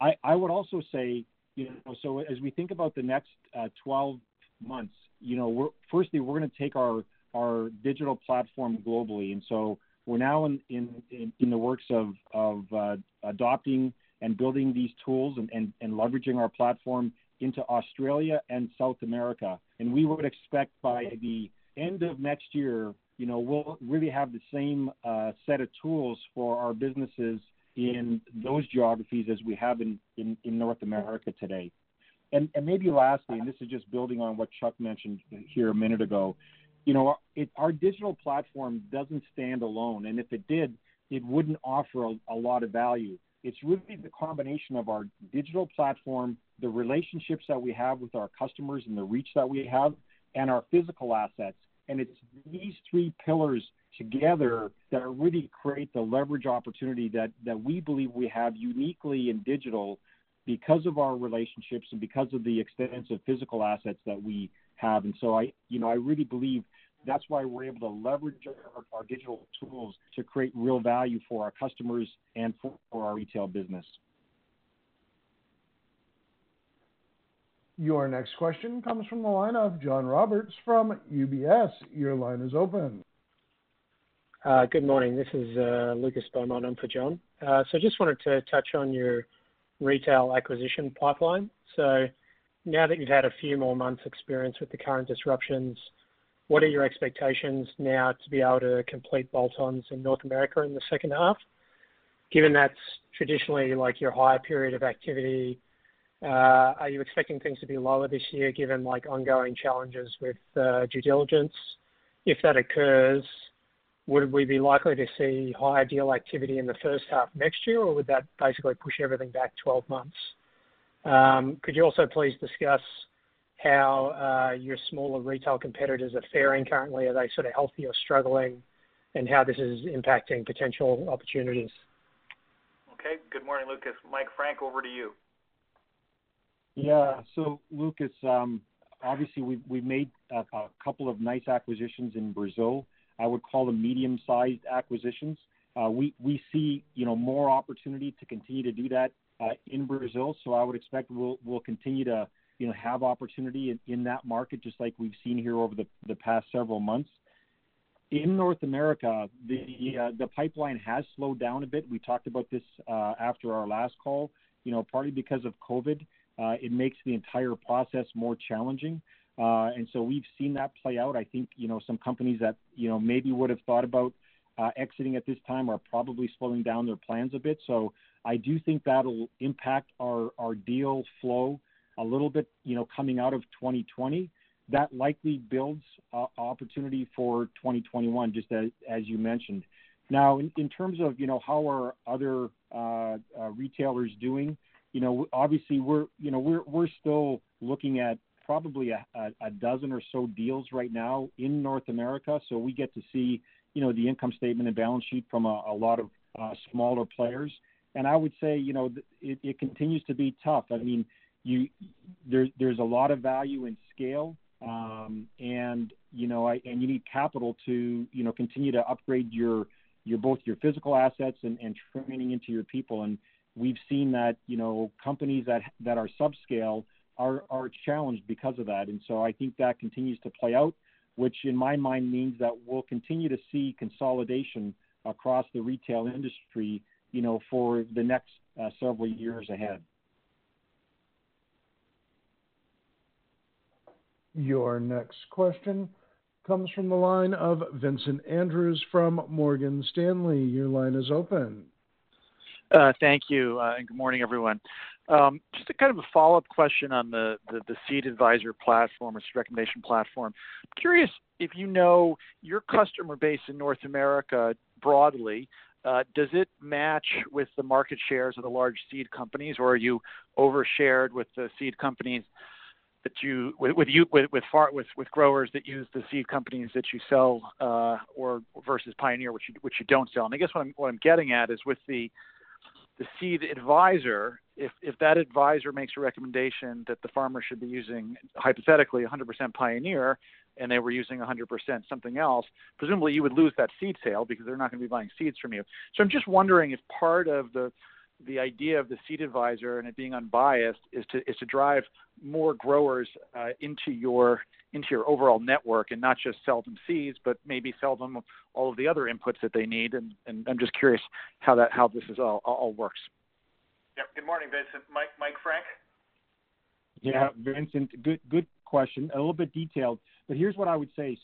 I, I would also say, you know, so as we think about the next uh, 12 months, you know, we're firstly we're going to take our our digital platform globally, and so we're now in in, in, in the works of of uh, adopting and building these tools and, and, and leveraging our platform into Australia and South America. And we would expect by the end of next year you know, we'll really have the same uh, set of tools for our businesses in those geographies as we have in, in, in North America today. And, and maybe lastly, and this is just building on what Chuck mentioned here a minute ago, you know, it, our digital platform doesn't stand alone. And if it did, it wouldn't offer a, a lot of value. It's really the combination of our digital platform, the relationships that we have with our customers and the reach that we have, and our physical assets and it's these three pillars together that really create the leverage opportunity that, that we believe we have uniquely in digital because of our relationships and because of the extensive physical assets that we have. And so I, you know, I really believe that's why we're able to leverage our, our digital tools to create real value for our customers and for, for our retail business. Your next question comes from the line of John Roberts from UBS. Your line is open. Good morning. This is Lucas Beaumont in for John. Uh, so just wanted to touch on your retail acquisition pipeline. So now that you've had a few more months experience with the current disruptions, what are your expectations now to be able to complete bolt-ons in North America in the second half? Given that's traditionally like your higher period of activity, Uh, are you expecting things to be lower this year given like ongoing challenges with uh, due diligence? If that occurs, would we be likely to see higher deal activity in the first half next year, or would that basically push everything back 12 months? Um, could you also please discuss how uh, your smaller retail competitors are faring currently? Are they sort of healthy or struggling, and how this is impacting potential opportunities? Okay. Good morning, Lucas. Mike Frank, over to you. Yeah. So Lucas, um, obviously we've made a couple of nice acquisitions in Brazil. I would call them medium-sized acquisitions. Uh, we we see, you know, more opportunity to continue to do that uh, in Brazil. So I would expect we'll we'll continue to, you know, have opportunity in in that market just like we've seen here over the the past several months. In North America, the uh, pipeline has slowed down a bit. We talked about this after our last call. You know, partly because of COVID, it makes the entire process more challenging. Uh, and so we've seen that play out. I think, you know, some companies that, you know, maybe would have thought about uh, exiting at this time are probably slowing down their plans a bit. So I do think that'll impact our our deal flow a little bit, you know, coming out of 2020. That likely builds uh, opportunity for 2021, just as as you mentioned. Now, in terms of, you know, how are other retailers doing, you know, obviously we're you know we're we're still looking at probably a a, dozen or so deals right now in North America. So we get to see, you know, the income statement and balance sheet from a lot of uh, smaller players. And I would say, you know, it continues to be tough. I mean, you there's a lot of value in scale, um, and you know, I, and you need capital to, you know, continue to upgrade your your both your physical assets and training into your people. We've seen that, you know, companies that that are subscale are are challenged because of that. And so I think that continues to play out, which in my mind means that we'll continue to see consolidation across the retail industry, you know, for the next uh, several years ahead. Your next question comes from the line of Vincent Andrews from Morgan Stanley. Your line is open. Uh, thank you, uh, and good morning, everyone. Um, just a kind of a follow-up question on the Seed Advisor platform or Seed recommendation platform. Curious if you know your customer base in North America broadly, uh, does it match with the market shares of the large seed companies, or are you over-shared with the seed companies that you with growers that use the seed companies that you sell, or versus Pioneer, which you don't sell? And I guess what I'm getting at is with the SeedAdvisor, if if that advisor makes a recommendation that the farmer should be using, hypothetically, 100% Pioneer, and they were using 100% something else, presumably you would lose that seed sale because they're not gonna be buying seeds from you. So I'm just wondering if part of the idea of the seed advisor and it being unbiased is to is to drive more growers uh, into your into your overall network and not just sell them seeds, but maybe sell them all of the other inputs that they need. And I'm just curious how that how this is all works. Yep. Good morning, Vincent. Mike Mike Frank? Yeah, Vincent, good good question. A little bit detailed, but here's what I would say.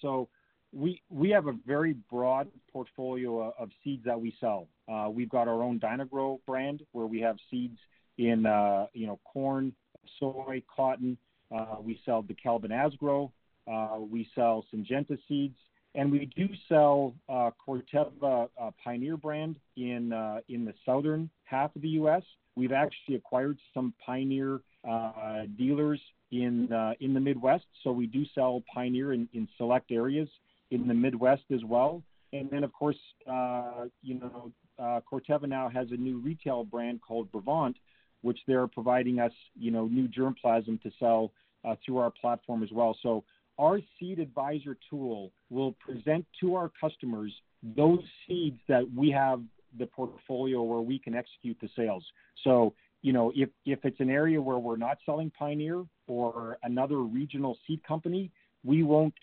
We have a very broad portfolio of seeds that we sell. Uh, we've got our own Dyna-Gro brand, where we have seeds in, uh, you know, corn, soy, cotton. Uh, we sell the and Asgrow. We sell Syngenta seeds, and we do sell Corteva Pioneer brand in in the southern half of the U.S. We've actually acquired some Pioneer dealers in the Midwest, so we do sell Pioneer in select areas in the Midwest as well. And then, of course, uh, you know, uh, Corteva now has a new retail brand called Brevant, which they're providing us, you know, new germplasm to sell uh, through our platform as well. So our seed advisor tool will present to our customers those seeds that we have the portfolio where we can execute the sales. So, you know, if, if it's an area where we're not selling Pioneer or another regional seed company, we won't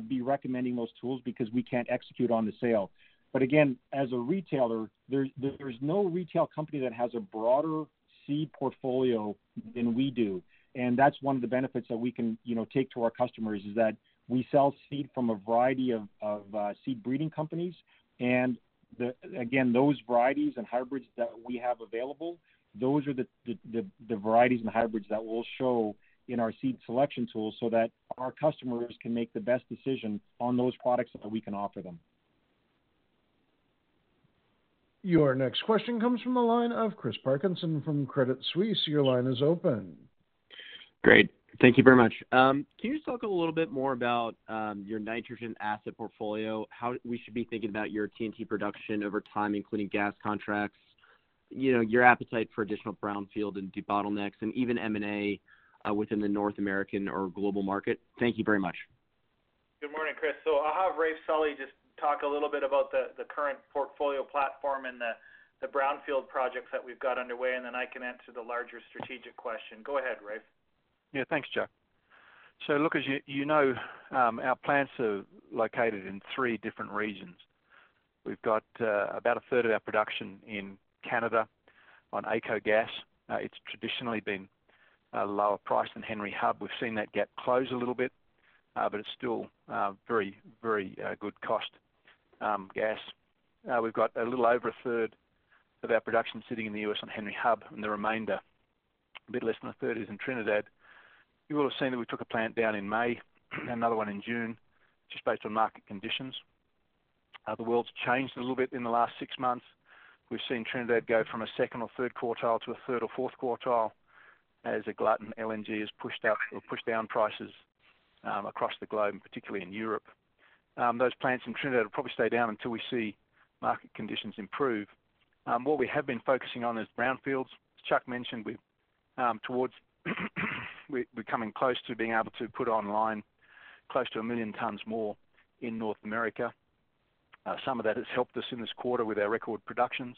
be recommending those tools because we can't execute on the sale. But again, as a retailer, there, there's no retail company that has a broader seed portfolio than we do. And that's one of the benefits that we can, you know, take to our customers is that we sell seed from a variety of, of uh, seed breeding companies. And the, again, those varieties and hybrids that we have available, those are the, the, the, the varieties and hybrids that will show in our seed selection tools so that our customers can make the best decision on those products that we can offer them. Your next question comes from the line of Chris Parkinson from Credit Suisse. Your line is open. Great. Thank you very much. Um, can you just talk a little bit more about um, your nitrogen asset portfolio, how we should be thinking about your T&T production over time, including gas contracts, you know, your appetite for additional brownfield and debottlenecks, and even M&A within the North American or global market? Thank you very much. Good morning, Chris. So I'll have Raef Sully just talk a little bit about the, the current portfolio platform and the, the brownfield projects that we've got underway, and then I can answer the larger strategic question. Go ahead, Raef. Yeah, thanks, Chuck. So look, as you, you know, um, our plants are located in three different regions. We've got uh, about a third of our production in Canada on AECO gas. Uh, it's traditionally been uh, lower price than Henry Hub. We've seen that gap close a little bit, uh, but it's still uh, very, very uh, good cost um, gas. We've got a little over a third of our production sitting in the US on Henry Hub, and the remainder, a bit less than a third, is in Trinidad. You will have seen that we took a plant down in May, another one in June, just based on market conditions. The world's changed a little bit in the last six months. We've seen Trinidad go from a second or third quartile to a third or fourth quartile as a glutton LNG has pushed up or pushed down prices um, across the globe, particularly in Europe. Um, those plants in Trinidad will probably stay down until we see market conditions improve. Um, what we have been focusing on is brownfields. As Chuck mentioned, we um, towards we're coming close to being able to put online close to a million tons more in North America. Uh, some of that has helped us in this quarter with our record productions.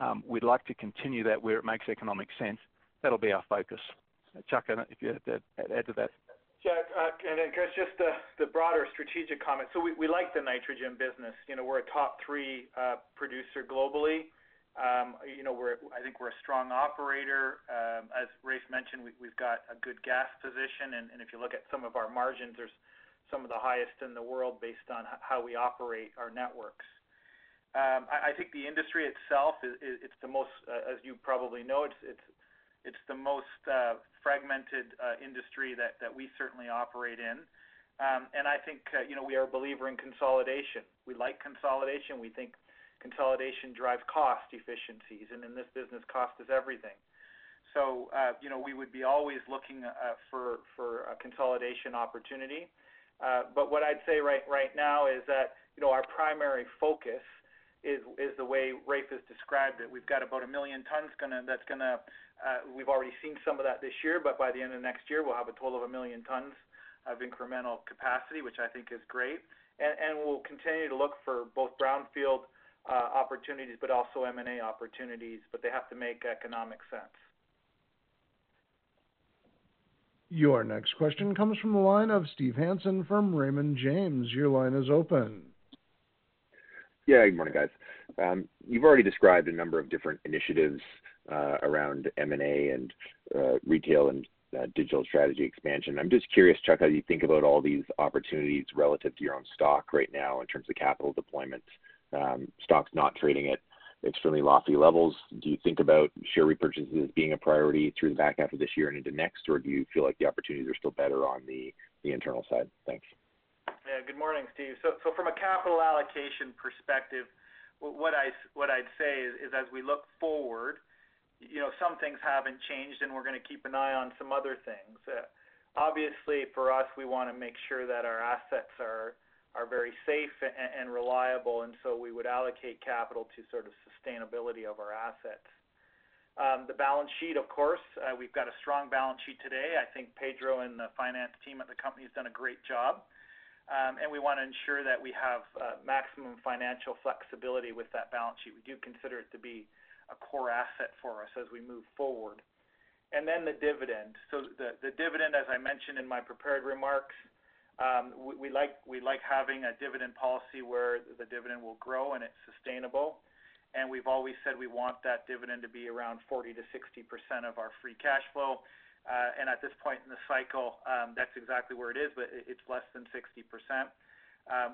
Um, we'd like to continue that where it makes economic sense. That'll be our focus. Chuck, if you had to add to that. Yeah, uh, and then Chris, just the, broader strategic comment. So we, like the nitrogen business. You know, we're a top three uh, producer globally. Um, you know, we're I think we're a strong operator. Um, as Raef mentioned, we, we've got a good gas position, and, if you look at some of our margins, there's some of the highest in the world based on how we operate our networks. Um, I, think the industry itself is, the most, uh, as you probably know, it's it's the most uh, fragmented uh, industry that, that we certainly operate in. Um, and I think uh, you know we are a believer in consolidation. We like consolidation. We think consolidation drives cost efficiencies, and in this business, cost is everything. So uh, you know we would be always looking uh, for for a consolidation opportunity. Uh, but what I'd say right right now is that you know our primary focus is is the way Raef has described it. We've got about a million tons gonna that's gonna uh, we've already seen some of that this year, but by the end of next year we'll have a total of a million tons of incremental capacity, which I think is great. And, and we'll continue to look for both brownfield uh, opportunities, but also M&A opportunities, but they have to make economic sense. Your next question comes from the line of Steve Hansen from Raymond James. Your line is open. Yeah, good morning, guys. Um, you've already described a number of different initiatives uh, around M&A and uh, retail and uh, digital strategy expansion. I'm just curious, Chuck, how you think about all these opportunities relative to your own stock right now in terms of capital deployment. Um, stock's not trading at extremely lofty levels. Do you think about share repurchases as being a priority through the back half of this year and into next, or do you feel like the opportunities are still better on the internal side? Thanks. Yeah. Good morning, Steve. So, From a capital allocation perspective, what I'd say is as we look forward, you know, some things haven't changed, and we're gonna keep an eye on some other things. Uh, obviously, for us, we wanna make sure that our assets are very safe and reliable, and so we would allocate capital to sort of sustainability of our assets. Um, the balance sheet, of course, uh, we've got a strong balance sheet today. I think Pedro and the finance team at the company has done a great job. Um, and we want to ensure that we have uh, maximum financial flexibility with that balance sheet. We do consider it to be a core asset for us as we move forward. And then the dividend. So the, the dividend, as I mentioned in my prepared remarks, Um, we, like we like having a dividend policy where the dividend will grow and it's sustainable. And we've always said we want that dividend to be around 40 to 60 percent of our free cash flow. Uh, and at this point in the cycle, um, that's exactly where it is, but it's less than 60 percent,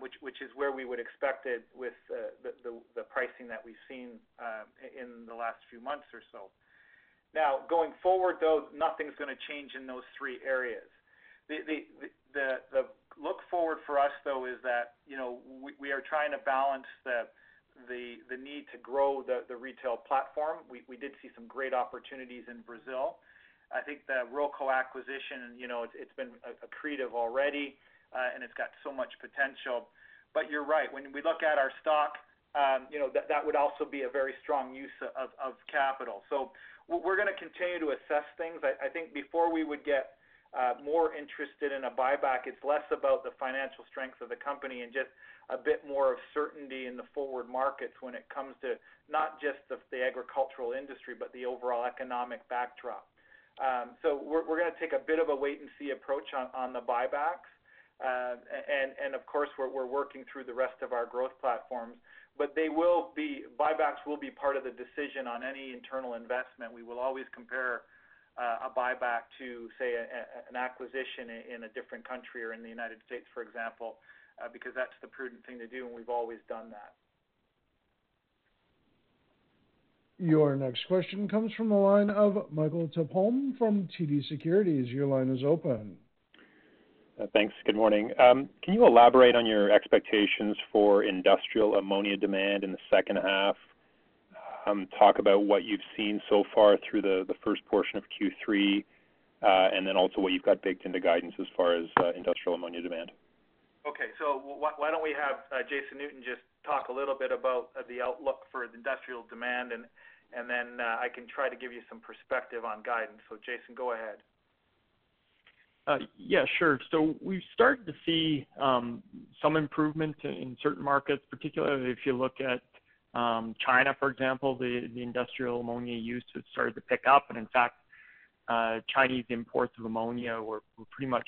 which which is where we would expect it with uh, the, pricing that we've seen uh, in the last few months or so. Now, going forward, though, nothing's going to change in those three areas. The look forward for us, though, is that you know we, are trying to balance the need to grow the retail platform. We did see some great opportunities in Brazil. I think the Ruralco acquisition, you know, it's, it's been accretive already, uh, and it's got so much potential. But you're right. When we look at our stock, um, you know, that that would also be a very strong use of of capital. So we're going to continue to assess things. I, I think before we would get uh, more interested in a buyback, it's less about the financial strength of the company and just a bit more of certainty in the forward markets when it comes to not just the, agricultural industry, but the overall economic backdrop. Um, so we're, we're going to take a bit of a wait and see approach on, on the buybacks. Uh, and, of course, we're, working through the rest of our growth platforms. But they will be buybacks will be part of the decision on any internal investment. We will always compare uh, a buyback to, say, an acquisition in, in a different country or in the United States, for example, uh, because that's the prudent thing to do, and we've always done that. Your next question comes from the line of Michael Tupholme from TD Securities. Your line is open. Uh, thanks. Good morning. Um, can you elaborate on your expectations for industrial ammonia demand in the second half? Um, talk about what you've seen so far through the, first portion of Q3, uh, and then also what you've got baked into guidance as far as uh, industrial ammonia demand. Okay. So why don't we have Jason Newton just talk a little bit about the outlook for industrial demand, and then I can try to give you some perspective on guidance. So Jason, go ahead. Uh, yeah, sure. So we've started to see um, some improvement in, in certain markets, particularly if you look at um, China, for example, the, the industrial ammonia use has started to pick up, and in fact, uh, Chinese imports of ammonia were, were pretty much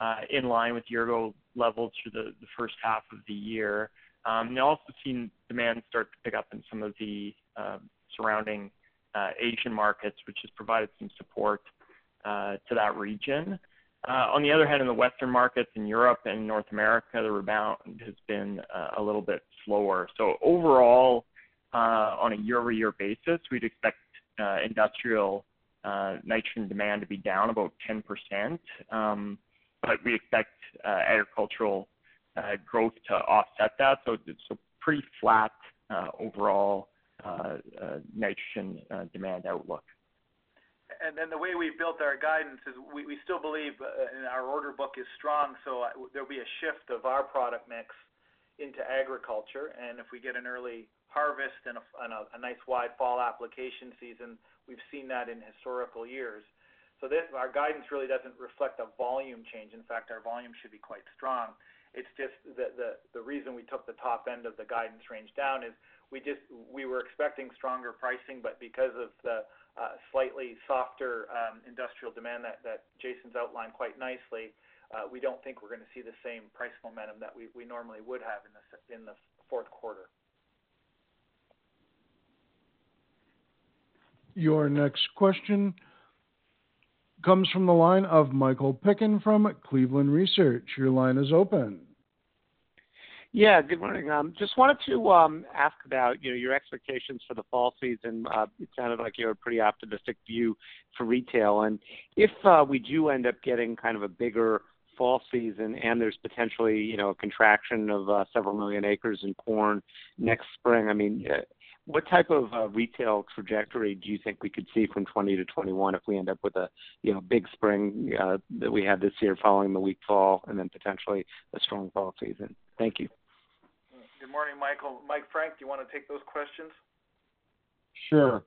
uh, in line with year-ago levels for the the first half of the year. Um, and also seen demand start to pick up in some of the um, surrounding uh, Asian markets, which has provided some support uh, to that region. Uh, on the other hand, in the Western markets in Europe and North America, the rebound has been uh, a little bit slower. So overall, uh, on a year-over-year basis, we'd expect industrial nitrogen demand to be down about 10% um, but we expect uh, agricultural uh, growth to offset that. So pretty flat uh, overall nitrogen demand outlook. And then the way we've built our guidance is we, still believe uh, our order book is strong, so there'll be a shift of our product mix into agriculture. And if we get an early harvest and a, and nice wide fall application season, we've seen that in historical years. So our guidance really doesn't reflect a volume change. In fact, our volume should be quite strong. It's just the, reason we took the top end of the guidance range down is we just we were expecting stronger pricing, but because of the slightly softer um, industrial demand that, Jason's outlined quite nicely, uh, we don't think we're going to see the same price momentum that we, normally would have in the in the fourth quarter. Your next question comes from the line of Michael Piken from Cleveland Research. Your line is open. Yeah, good morning. Um, just wanted to um, ask about you know your expectations for the fall season. Uh, it sounded like you had a pretty optimistic view for retail, and if uh, we do end up getting kind of a bigger fall season, and there's potentially you know a contraction of uh, several million acres in corn next spring. I mean, uh, what type of uh, retail trajectory do you think we could see from 20 to 21 if we end up with a you know big spring uh, that we had this year following the weak fall and then potentially a strong fall season? Thank you. Good morning, Michael. Mike Frank, do you want to take those questions? Sure.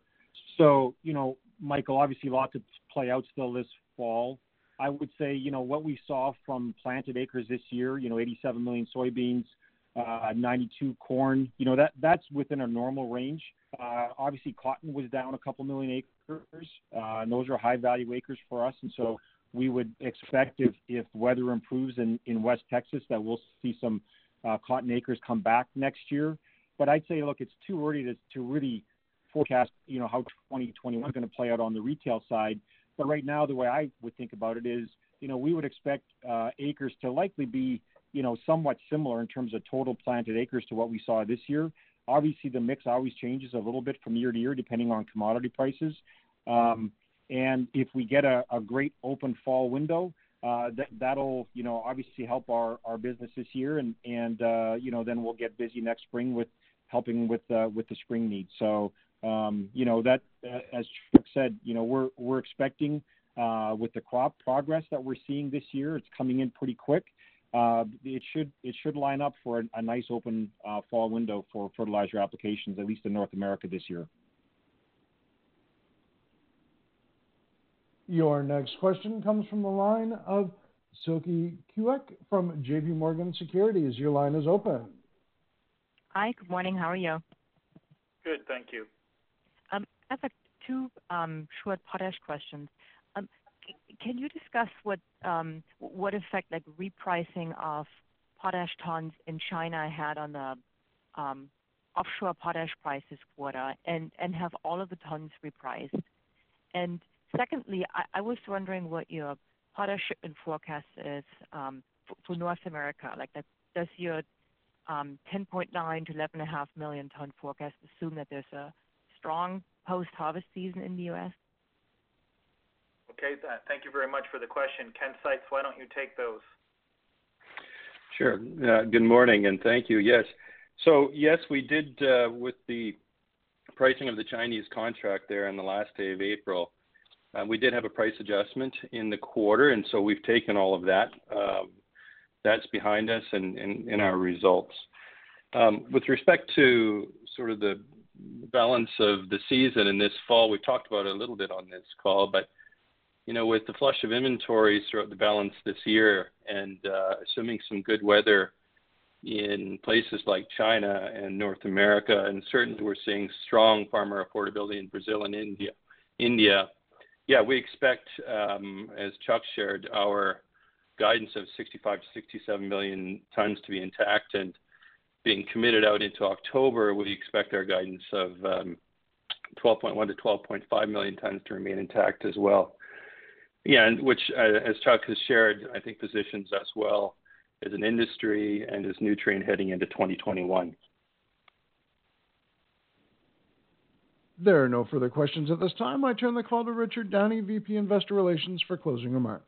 So, you know, Michael, obviously a lot to play out still this fall. I would say, you know, what we saw from planted acres this year, you know, 87 million soybeans, uh, 92 corn. You know that that's within a normal range. Uh, obviously, cotton was down a couple million acres, uh, and those are high value acres for us. And so we would expect if, if weather improves in, in West Texas that we'll see some uh, cotton acres come back next year. But I'd say, look, it's too early to, to really forecast, you know, how 2021 is going to play out on the retail side. But right now, the way I would think about it is, you know, we would expect uh, acres to likely be, you know, somewhat similar in terms of total planted acres to what we saw this year. Obviously, the mix always changes a little bit from year to year depending on commodity prices. Um, and if we get a, a great open fall window, that that'll you know obviously help our our business this year, and and uh, you know then we'll get busy next spring with helping with uh, with the spring needs. So um, you know that uh, as Chuck said, you know we're we're expecting uh, with the crop progress that we're seeing this year, it's coming in pretty quick. Uh, it should it should line up for a, a nice open uh, fall window for fertilizer applications, at least in North America this year. Your next question comes from the line of Silke Kueck from J.P. Morgan Securities. Your line is open. Hi, good morning. How are you? Good, thank you. Um, I have two um, short potash questions. Um, can you discuss what um, what effect like repricing of potash tons in China had on the um, offshore potash prices quarter, and and have all of the tons repriced? And secondly, I, I was wondering what your potash shipment forecast is um, for, for North America. Like, does your um, 10.9 to 11.5 million ton forecast assume that there's a strong post-harvest season in the U.S.? Okay, th- thank you very much for the question. Ken Seitz, why don't you take those? Sure. Uh, good morning, and thank you. Yes. So, yes, we did uh, with the pricing of the Chinese contract there on the last day of April. Uh, we did have a price adjustment in the quarter, and so we've taken all of that. Um, that's behind us and in our results. Um, with respect to sort of the balance of the season in this fall, we talked about it a little bit on this call, but you know, with the flush of inventories throughout the balance this year and uh, assuming some good weather in places like China and North America, and certainly we're seeing strong farmer affordability in Brazil and India. Yeah, we expect, um, as Chuck shared, our guidance of 65 to 67 million tons to be intact and being committed out into October, we expect our guidance of um, 12.1 to 12.5 million tons to remain intact as well. Yeah, and which, uh, as Chuck has shared, I think positions us well as an industry and as Nutrien heading into 2021. There are no further questions at this time. I turn the call to Richard Downey, VP Investor Relations, for closing remarks.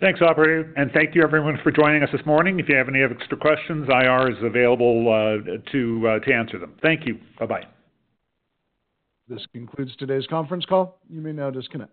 Thanks, operator, and thank you everyone for joining us this morning. If you have any extra questions, IR is available uh, to uh, to answer them. Thank you. Bye bye. This concludes today's conference call. You may now disconnect.